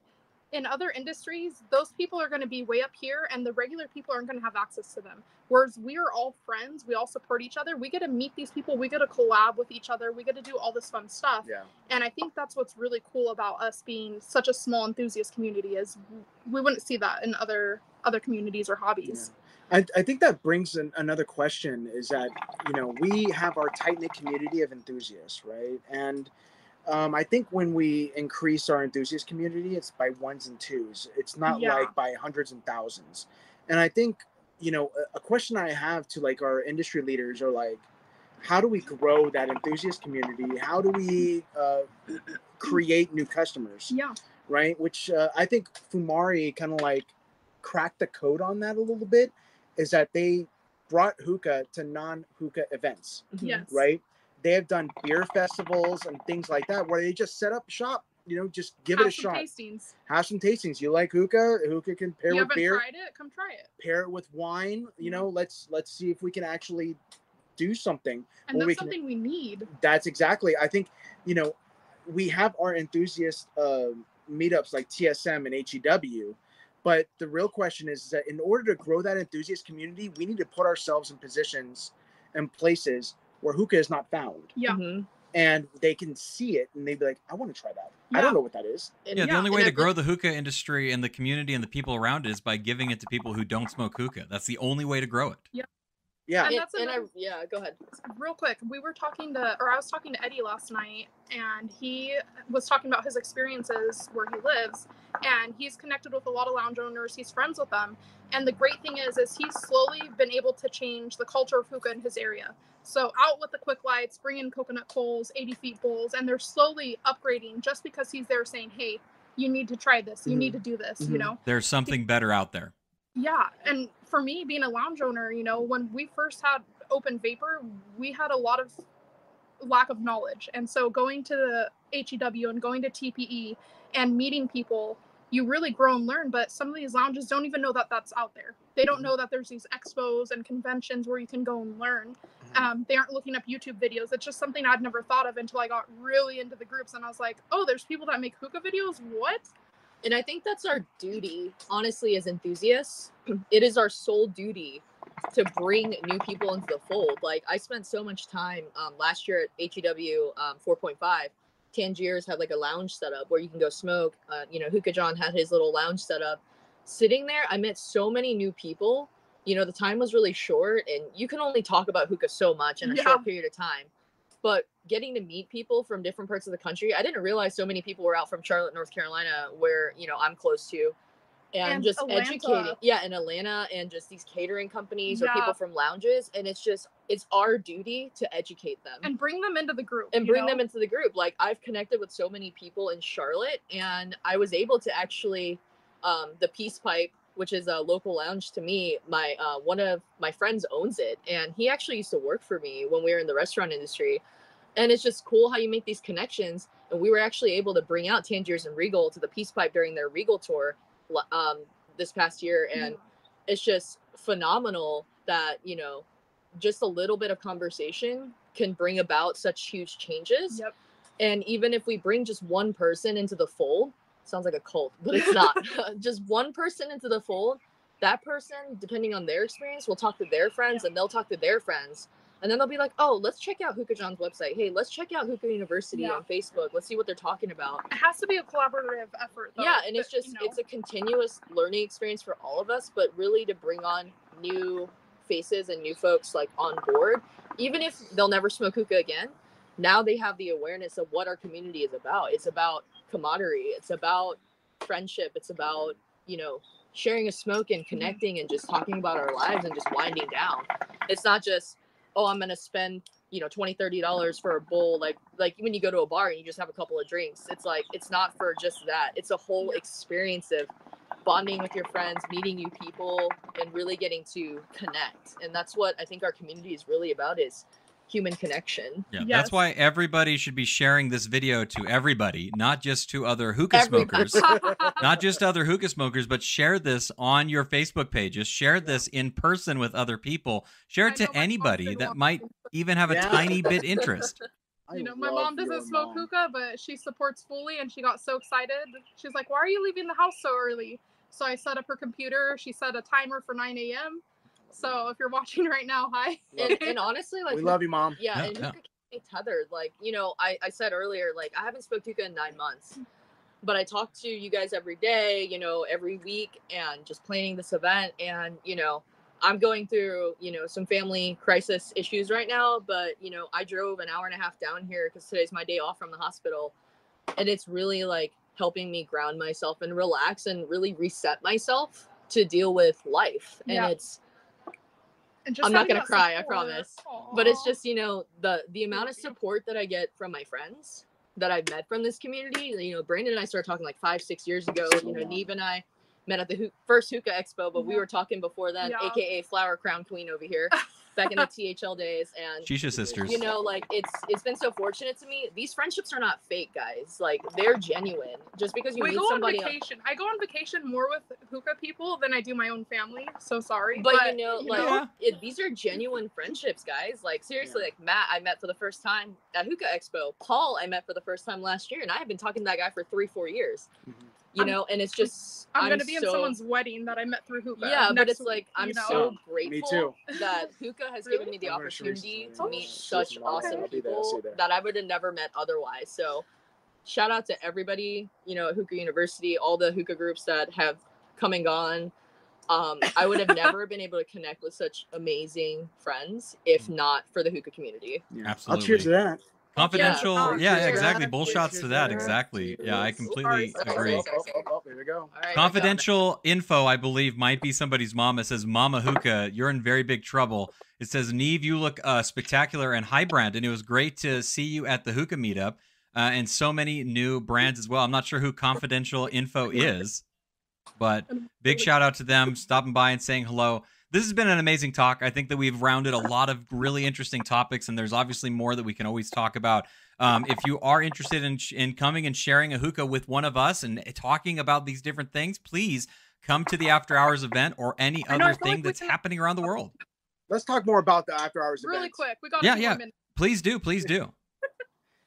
in other industries, those people are going to be way up here, and the regular people aren't going to have access to them. Whereas we are all friends, we all support each other. We get to meet these people, we get to collab with each other, we get to do all this fun stuff Yeah. and i think that's what's really cool about us being such a small enthusiast community is we wouldn't see that in other other communities or hobbies Yeah. I, I think that brings an, another question is that you know we have our tight knit community of enthusiasts, right? And um, I think when we increase our enthusiast community, it's by ones and twos. It's not Yeah. like by hundreds and thousands. And I think you know a, a question I have to like our industry leaders are like, how do we grow that enthusiast community? How do we uh, create new customers? yeah right? Which uh, I think Fumari kind of like cracked the code on that a little bit, is that they brought hookah to non-hookah events, yes right? They have done beer festivals and things like that where they just set up shop, you know, just give have it a some shot, tastings have some tastings. You like hookah? Hookah can pair you with haven't beer, tried it come try it pair it with wine. You know, let's let's see if we can actually do something and that's we can- something we need that's exactly i think you know we have our enthusiast uh, meetups like tsm and hew but the real question is that in order to grow that enthusiast community we need to put ourselves in positions and places where hookah is not found yeah Mhm. and they can see it and they'd be like i want to try that i don't know what that is And- Yeah, the only way to think- grow the hookah industry and the community and the people around it is by giving it to people who don't smoke hookah. That's the only way to grow it. yeah And and, that's and I another- yeah go ahead real quick we were talking to or i was talking to eddie last night and he was talking about his experiences where he lives and he's connected with a lot of lounge owners he's friends with them and the great thing is is he's slowly been able to change the culture of hookah in his area so out with the quick lights bring in coconut coals 80 feet bowls and they're slowly upgrading just because he's there saying hey you need to try this. You Mhm. need to do this. Mhm. You know. There's something better out there. Yeah, and for me, being a lounge owner, you know, when we first had open vapor, we had a lot of lack of knowledge, and so going to the HEW and going to TPE and meeting people, you really grow and learn. But some of these lounges don't even know that that's out there. They don't know that there's these expos and conventions where you can go and learn. Um, they aren't looking up YouTube videos. It's just something I'd never thought of until I got really into the groups, and I was like, oh, there's people that make hookah videos. What? And I think that's our duty, honestly, as enthusiasts. It is our sole duty to bring new people into the fold. Like I spent so much time um, last year at HEW um, 4.5. Tangiers had like a lounge setup where you can go smoke. Uh, you know, Hookah John had his little lounge setup. Sitting there, I met so many new people. You know, the time was really short, and you can only talk about hookah so much in a Yeah. short period of time. But getting to meet people from different parts of the country, I didn't realize so many people were out from Charlotte, North Carolina, where you know I'm close to, and, And just Atlanta. educating. Yeah, in Atlanta, and just these catering companies or people from lounges, and it's just it's our duty to educate them And bring them into the group. and bring know? them into the group. Like I've connected with so many people in Charlotte, and I was able to actually, um, the Peace Pipe, which is a local lounge to me. My uh, one of my friends owns it, and he actually used to work for me when we were in the restaurant industry. And it's just cool how you make these connections. And we were actually able to bring out Tangiers and Regal to the Peace Pipe during their Regal tour um, this past year, and it's just phenomenal that you know just a little bit of conversation can bring about such huge changes. Yep. and even if we bring just one person into the fold sounds like a cult but it's not. Just one person into the fold that person depending on their experience will talk to their friends and they'll talk to their friends and then they'll be like oh let's check out hookah john's website. Hey let's check out hookah university Yeah. on facebook. Let's see what they're talking about. It has to be a collaborative effort. Though, yeah and it's just you know, it's a continuous learning experience for all of us but really to bring on new faces and new folks like on board even if they'll never smoke hookah again now they have the awareness of what our community is about. It's about camaraderie. It's about friendship. It's about you know sharing a smoke and mm-hmm. connecting and just talking about our lives and just winding down. It's not just oh i'm gonna spend you know 20 30 dollars for a bowl like like when you go to a bar and you just have a couple of drinks it's like it's not for just that it's a whole experience of bonding with your friends meeting new people and really getting to connect and that's what i think our community is really about is human connection Yeah, Yes. that's why everybody should be sharing this video to everybody, not just to other hookah Everybody. smokers, not just other hookah smokers, but share this on your Facebook pages. Share this in person with other people. Share it know to anybody that one. might even have a Yeah. tiny bit interest. You know, my mom doesn't smoke mom. hookah, but she supports fully, and she got so excited. She's like, "Why are you leaving the house so early?" So I set up her computer. She set a timer for 9 a.m. So if you're watching right now, hi. and, and honestly like We love you, mom. yeah, Yeah, and yeah. hookah can be tethered like you know I, I said earlier like i haven't smoked hookah in nine months but i talk to you guys every day you know every week and just planning this event and you know i'm going through you know some family crisis issues right now but you know i drove an hour and a half down here because today's my day off from the hospital and it's really like helping me ground myself and relax and really reset myself to deal with life and Yeah. it's And just I'm not gonna cry, I support. promise. but it's just you know the the amount of support that i get from my friends that i've met from this community you know brandon and i started talking like five six years ago you know neve and i met at the Hoo- first hookah expo but we were talking before then Yeah. aka flower crown queen over here back in the thl days and Shisha sisters. you know like it's it's been so fortunate to me these friendships are not fake guys like they're genuine just because you we meet go on somebody else- vacation. I go on vacation more with hookah people than I do my own family. So sorry, but, you know like know? It, these are genuine friendships guys like seriously like matt i met for the first time at hookah expo paul i met for the first time last year and i have been talking to that guy for three four years Mhm. You I'm- know and it's just I'm, gonna be in someone's wedding that I met through hookah. yeah but it's like week, i'm you know? so grateful Me too. that hookah has Really? given me the I'm gonna show you opportunity some- to meet show such awesome I'll be there, I'll see people you that i would have never met otherwise so shout out to everybody you know at hookah university all the hookah groups that have come and gone um, I would have never been able to connect with such amazing friends if not for the hookah community. Yeah. Absolutely. I'll Absolutely. cheers to that. Confidential. Yeah. Yeah, Cheers to exactly. that. Bull shots to to that. that. Exactly. Yeah, I completely Sorry, sorry, agree. sorry, sorry. Oh, oh, oh, there we go. All right, I got it. Confidential info, I believe, might be somebody's mom. It says, Mama Hookah, you're in very big trouble. It says, Neve, you look uh, spectacular and hi, Brandon. It was great to see you at the hookah meetup. uh, and so many new brands as well. I'm not sure who Confidential Info is, but big shout out to them stopping by and saying hello. This has been an amazing talk. I think that we've rounded a lot of really interesting topics, and there's obviously more that we can always talk about. Um, if you are interested in, in coming and sharing a hookah with one of us and talking about these different things, please come to the after hours event or any I know, I other like thing that's can- happening around the world. Let's talk more about the after hours Really events. quick. We got Yeah, yeah. more minutes. Please do, please do.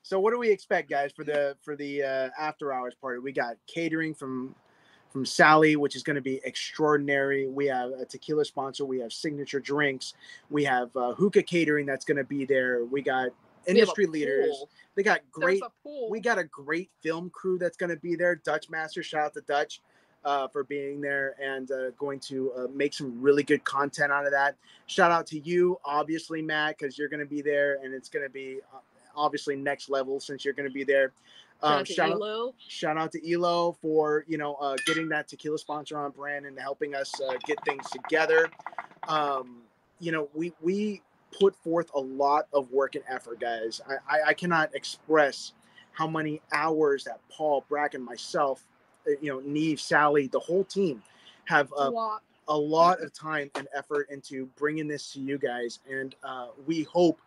So what do we expect, guys, for the for the uh, after hours party? We got catering from from Sally, which is going to be extraordinary. We have a tequila sponsor. We have signature drinks. We have uh, hookah catering that's going to be there. We got We industry leaders. pool. They got great. There's a pool. We got a great film crew that's going to be there. Dutch Master, shout out to Dutch uh, for being there and uh, going to uh, make some really good content out of that. Shout out to you, obviously, Matt, because you're going to be there and it's going to be uh, obviously next level since you're going to be there. Shout Um, out to shout, out, Elo. shout out to Elo for you know uh, getting that tequila sponsor on brand and helping us uh, get things together. Um, you know, we we put forth a lot of work and effort, guys. I, I, I cannot express how many hours that Paul, Bracken, myself, uh, you know, Neve, Sally, the whole team have a uh, lot. a lot of time and effort into bringing this to you guys, and uh, we hope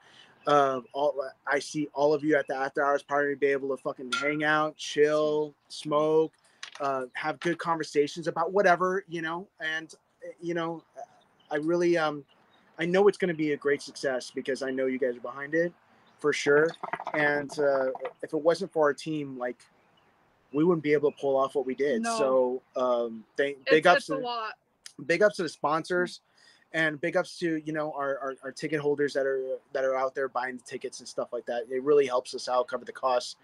uh, all I see all of you at the after hours party be able to fucking hang out, chill, smoke, uh, have good conversations about whatever you know, and uh, you know, I really um, I know it's going to be a great success because I know you guys are behind it for sure, and uh, if it wasn't for our team, like. We wouldn't be able to pull off what we did. No. So, um, thank big ups it's a lot. big ups to the sponsors and big ups to you know our, our, our ticket holders that are that are out there buying the tickets and stuff like that it really helps us out cover the costs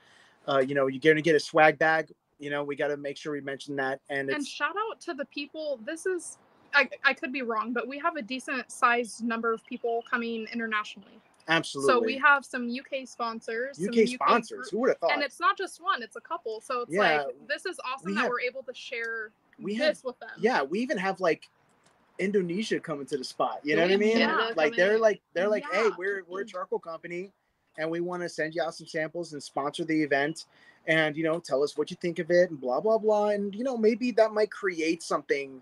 uh, you know you're gonna get a swag bag you know we got to make sure we mention that and And shout out to the people. This is, I, I could be wrong, but we have a decent sized number of people coming internationally. absolutely So we have some UK sponsors. some uk sponsors who would have thought and it's not just one; it's a couple. So it's Yeah, like this is awesome we that have- we're able to share we have this with them. yeah we even have like indonesia coming to the spot you know what i mean? Canada like they're like they're like hey we're we're a charcoal company and we want to send you out some samples and sponsor the event and you know tell us what you think of it and blah blah blah. And you know maybe that might create something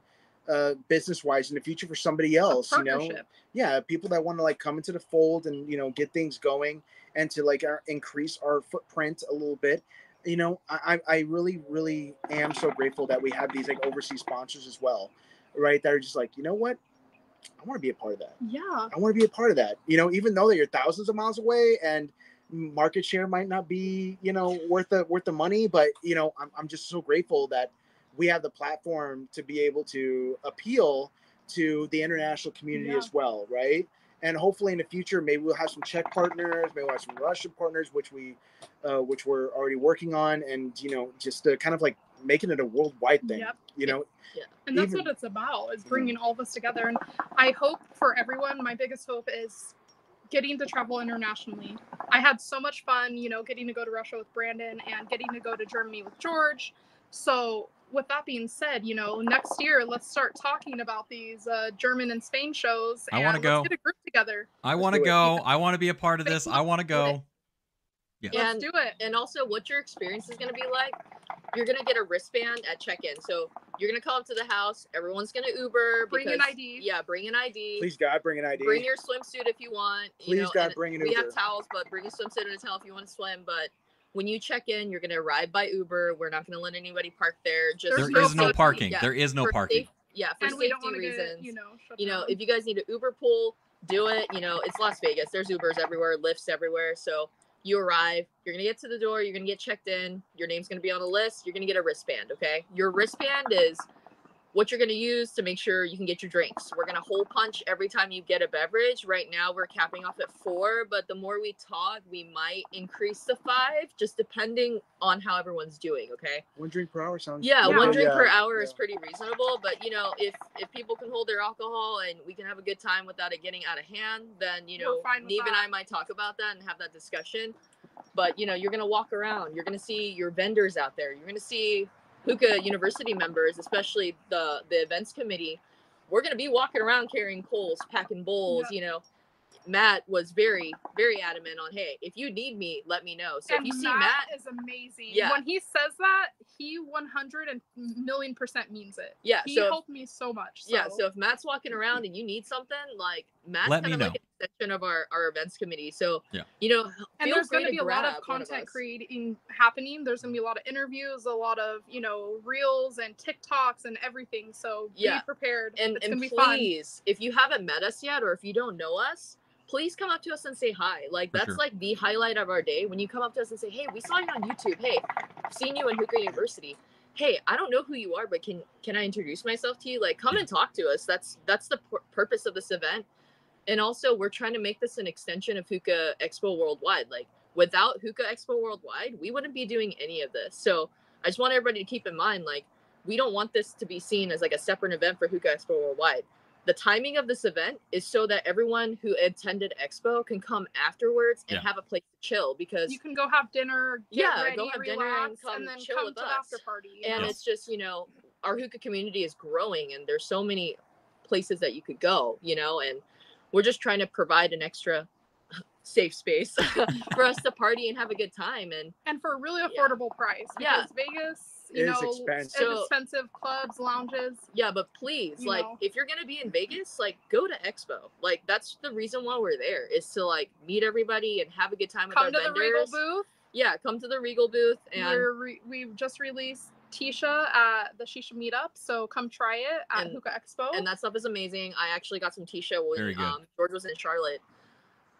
uh business wise in the future for somebody else you know? yeah people that want to like come into the fold and you know get things going and to like our, increase our footprint a little bit. You know I I really really am so grateful that we have these like overseas sponsors as well right that are just like you know what i want to be a part of that Yeah. i want to be a part of that you know even though that you're thousands of miles away and market share might not be you know worth the worth the money but you know i'm, I'm just so grateful that we have the platform to be able to appeal to the international community Yeah. as well right and hopefully in the future maybe we'll have some czech partners maybe we'll have some russian partners which we uh, which we're already working on and you know just to kind of like making it a worldwide thing Yep. you know and that's even- what it's about is bringing all this together and i hope for everyone my biggest hope is getting to travel internationally i had so much fun you know getting to go to russia with brandon and getting to go to germany with george so with that being said you know next year let's start talking about these uh, german and spain shows I wanna go. get a group together I want to do it. go. I want to be a part of this. I want to go. Let's do it. and also what your experience is going to be like you're going to get a wristband at check-in. So you're going to come up to the house everyone's going to uber Bring an ID. yeah bring an id please god bring an id bring your swimsuit if you want you please know, god and bring an we uber. have towels but bring a swimsuit and a towel if you want to swim. But when you check in you're going to arrive by uber. We're not going to let anybody park there. Just There's There no is no safety, parking. yeah, There is no for parking. safe- yeah for and safety don't want to reasons get you know you know if you guys need an uber pool do it. You know it's las vegas. There's ubers everywhere lifts everywhere. So you arrive you're gonna get to the door you're gonna get checked in your name's gonna be on a list you're gonna get a wristband okay? Your wristband is what you're gonna use to make sure you can get your drinks we're gonna hole punch every time you get a beverage right now we're capping off at four but the more we talk we might increase to five just depending on how everyone's doing okay one drink per hour sounds yeah, oh, Yeah. one drink per Yeah, hour is pretty reasonable. But you know, if if people can hold their alcohol and we can have a good time without it getting out of hand, then you We're know, fine with Neve and. I might talk about that and have that discussion. But you know, you're gonna walk around. You're gonna see your vendors out there. You're gonna see Hookah University members, especially the the events committee. We're gonna be walking around carrying poles, packing bowls. Yeah. You know, Matt was very, very adamant on, hey, if you need me, let me know. So and if you see Matt, Matt, is amazing. Yeah. When he says that, he 100 and million percent means it. yeah. He So if- helped me so much. yeah. So if Matt's walking around and you need something, like Matt's Let kind me of like know. an extension of our our events committee. So Yeah. you know, and there's going to be a lot of content us. creating happening. There's going to be a lot of interviews, a lot of you know reels and TikToks and everything. So Yeah. be prepared. and it's and going to be fun. please if you haven't met us yet or if you don't know us please come up to us and say hi like For that's sure. like the highlight of our day when you come up to us and say hey we saw you on youtube hey seen you in hookah university hey i don't know who you are but can can i introduce myself to you like come and talk to us that's that's the pur- purpose of this event and also we're trying to make this an extension of hookah expo worldwide like without hookah expo worldwide we wouldn't be doing any of this so i just want everybody to keep in mind like we don't want this to be seen as like a separate event for hookah expo worldwide the timing of this event is so that everyone who attended expo can come afterwards and Yeah. have a place to chill because You can go have dinner, get Yeah, ready, go have dinner and come and then chill come with to the us. after party. and know? it's just you know our hookah community is growing and there's so many places that you could go you know and we're just trying to provide an extra safe space for us to party and have a good time and and for a really Yeah. affordable price. Yeah. Because Vegas, you It is know, expensive. So- expensive clubs, lounges. yeah but please You like know. if you're gonna be in vegas like go to expo like that's the reason why we're there is to like meet everybody and have a good time with Come our to the vendors Regal booth. yeah come to the regal booth and We're re- we've just released Tisha at the Shisha Meetup, so come try it at And- Hookah Expo. and that stuff is amazing i actually got some t-shirt when um, george was in charlotte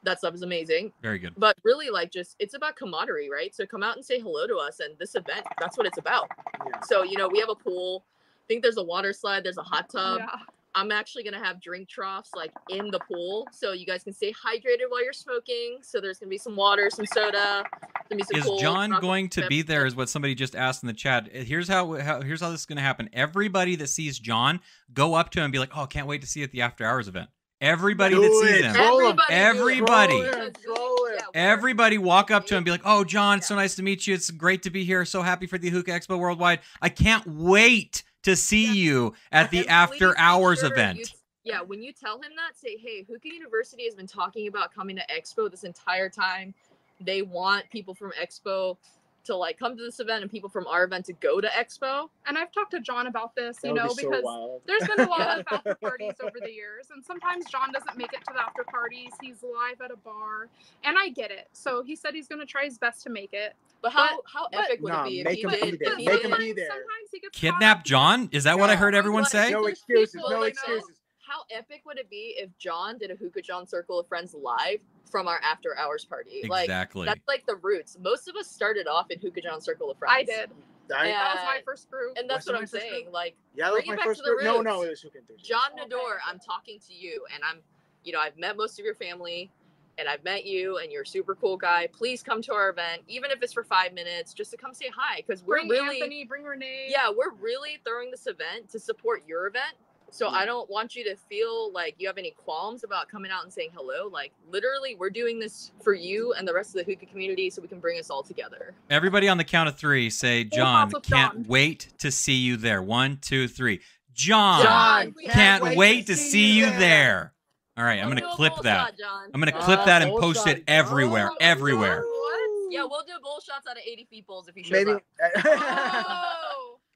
that stuff is amazing Very good. but really like just it's about camaraderie right so come out and say hello to us and this event that's what it's about Yeah. so you know we have a pool i think there's a water slide there's a hot tub yeah. I'm actually gonna have drink troughs like in the pool so you guys can stay hydrated while you're smoking so there's gonna be some water some soda gonna be some Is cool John going to be there? Is what somebody just asked in the chat. Uh, Here's how, how here's how this is going to happen. Everybody that sees John, go up to him and be like, "Oh, can't wait to see you at the after hours event." Everybody that Do sees it. him, Troll 'em. everybody. Everybody. Troll him, Because we- troll him. yeah, we're- everybody walk up to him and be like, "Oh, John, so nice to meet you. It's great to be here. So happy for the Hookah Expo Worldwide. I can't wait to see Yeah. you at the And after hours sure event." you- yeah, when you tell him that, say, "Hey, Hookah University has been talking about coming to Expo this entire time. They want people from Expo to like come to this event and people from our event to go to Expo." And I've talked to John about this, That you know, be because wild. there's been a lot of after parties over the years, and sometimes John doesn't make it to the after parties. He's live at a bar, and I get it. So he said he's going to try his best to make it. But how But- how but- epic would Nah, it be if make he him did? be there. Make him be there. Sometimes he gets Kidnap. John? Is that what I heard everyone say? No excuses. No excuses. How epic would it be if John did a Hookah John Circle of Friends live from our after hours party? Like Exactly. that's like the roots. Most of us started off in Hookah John Circle of Friends. I did. I- Yeah. That was my first group. And that's what I'm saying. group? Like yeah, that was bring it my back first to the group. No, no, it was Hookah Enthusiast. John Okay. Nador, I'm talking to you, and I'm, you know, I've met most of your family, and I've met you, and you're a super cool guy. Please come to our event, even if it's for five minutes, just to come say hi, because we're Bring really, Anthony, bring Renee. yeah, we're really throwing this event to support your event. So I don't want you to feel like you have any qualms about coming out and saying hello. Like literally, we're doing this for you and the rest of the hookah community, so we can bring us all together. Everybody on the count of three say, John, can't John." wait to see you there. One, two, three. John, John, can't, wait, to see you there. All right, I'm We'll going do to a clip that. shot, I'm going to Uh, clip that and post shot. it everywhere, Oh, everywhere. What? Yeah, we'll do bull shots out of 80 feet bowls if he shows Maybe. up. Oh,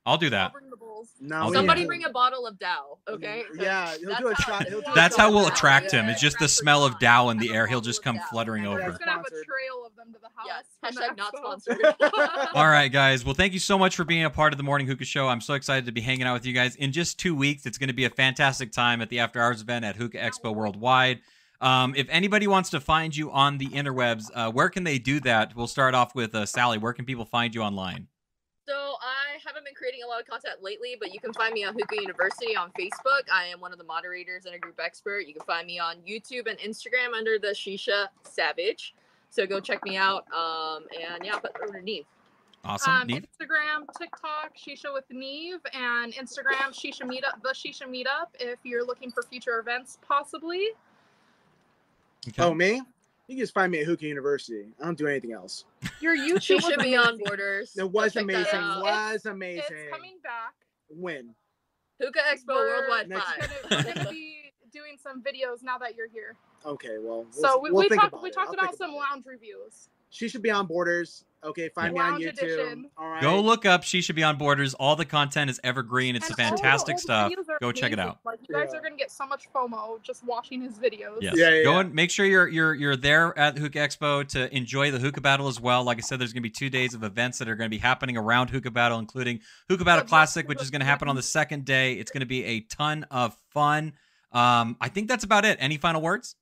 I'll do that. bring the bulls. no, I'll we do Somebody that. bring a bottle of Dow, okay? Yeah, he'll do a That's shot. how- He'll do a That's how we'll of Dow. attract him. It's just the smell of Dow in the air. He'll just come fluttering And over. He's gonna have a trail of them to the house. Yes. Hashtag not sponsored. All right, guys. Well, thank you so much for being a part of the Morning Hookah Show. I'm so excited to be hanging out with you guys. In just two weeks, it's going to be a fantastic time at the After Hours event at Hookah Expo Worldwide. Um, if anybody wants to find you on the interwebs, uh, where can they do that? We'll start off with uh, Sally. Where can people find you online? So I haven't been creating a lot of content lately, but you can find me on Hookah University on Facebook. I am one of the moderators and a group expert. You can find me on YouTube and Instagram under the Shisha Savage. So go check me out. Um, and yeah, put over to Neve. Awesome. Um, Neat. Instagram, TikTok, Shisha with Neve, and Instagram, Shisha Meetup, the Shisha Meetup. If you're looking for future events, possibly. Okay. Oh, me? You can just find me at Hookah University. I don't do anything else. Your YouTube was Shisha Beyond amazing. Borders. It was check amazing. out. Was amazing. It's coming back. When? Hookah Expo We're Worldwide next- 5. We're gonna, gonna be doing some some videos now that you're here. Okay, well, we'll So we, we'll we talked about we talked I'll about some about lounge reviews. Shisha Beyond Borders. Okay, find me on YouTube. edition. All right. Go look up Shisha Beyond Borders. All the content is evergreen. It's And the all the fantastic old stuff. videos are Go check it out. Like you guys Yeah. are gonna get so much FOMO just watching his videos. Yes. Yeah, yeah, Go and make sure you're you're you're there at the Hookah Expo to enjoy the Hookah Battle as well. Like I said, there's going to be two days of events that are going to be happening around Hookah Battle, including Hookah Battle Good Classic, which is going to happen on the second day. It's going to be a ton of fun. Um, I think that's about it. Any final words?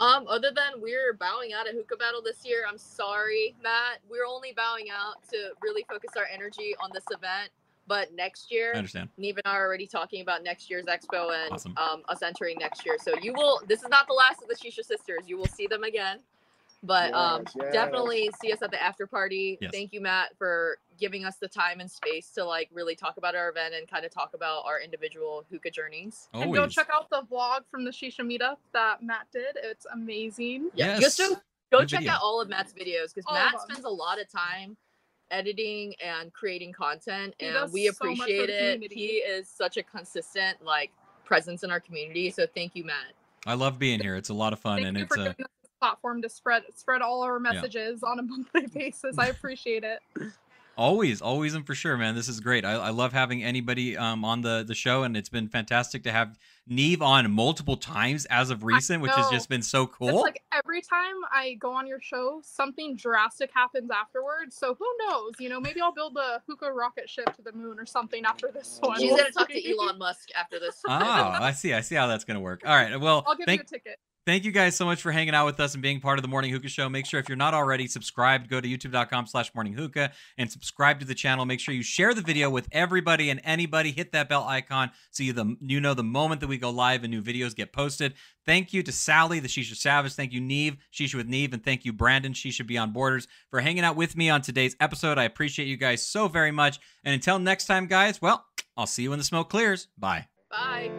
Um, other than we're bowing out at Hookah Battle this year, I'm sorry, Matt. We're only bowing out to really focus our energy on this event. But next year, I understand. Neve and I are already talking about next year's expo and Awesome. um, us entering next year. So you will. This is not the last of the Shisha sisters. You will see them again. But um, Yes, yes. definitely see us at the after party. Yes. Thank you, Matt, for giving us the time and space to like really talk about our event and kind of talk about our individual hookah journeys. And go check out the vlog from the Shisha meetup that Matt did. It's amazing. Yeah, Yes. just go, go Good check video. out all of Matt's videos because Matt spends a lot of time editing and creating content, He and does we so much for the appreciate it. He is such a consistent like presence in our community. So thank you, Matt. I love being here. It's a lot of fun, Thank and you it's for giving us this platform to spread spread all our messages on a monthly basis. I appreciate it. Always, always, and for sure, man. This is great. I, I love having anybody um, on the the show, and it's been fantastic to have Neve on multiple times as of recent, which has just been so It's cool. like every time I go on your show, something drastic happens afterwards. So who knows? You know, maybe I'll build a hookah rocket ship to the moon or something after this one. She's gonna talk to. Elon Musk after this. oh, I see. I see how that's gonna work. All right. Well, I'll give thank you a ticket. Thank you guys so much for hanging out with us and being part of the Morning Hookah Show. Make sure if you're not already subscribed, go to youtube.com slash morning hookah and subscribe to the channel. Make sure you share the video with everybody and anybody. Hit that bell icon so you the you know the moment that we go live and new videos get posted. Thank you to Sally, the Shisha Savage. Thank you, Neve, Shisha with Neve, and thank you, Brandon, Shisha Beyond Borders, for hanging out with me on today's episode. I appreciate you guys so very much. And until next time, guys, well, I'll see you when the smoke clears. Bye. Bye.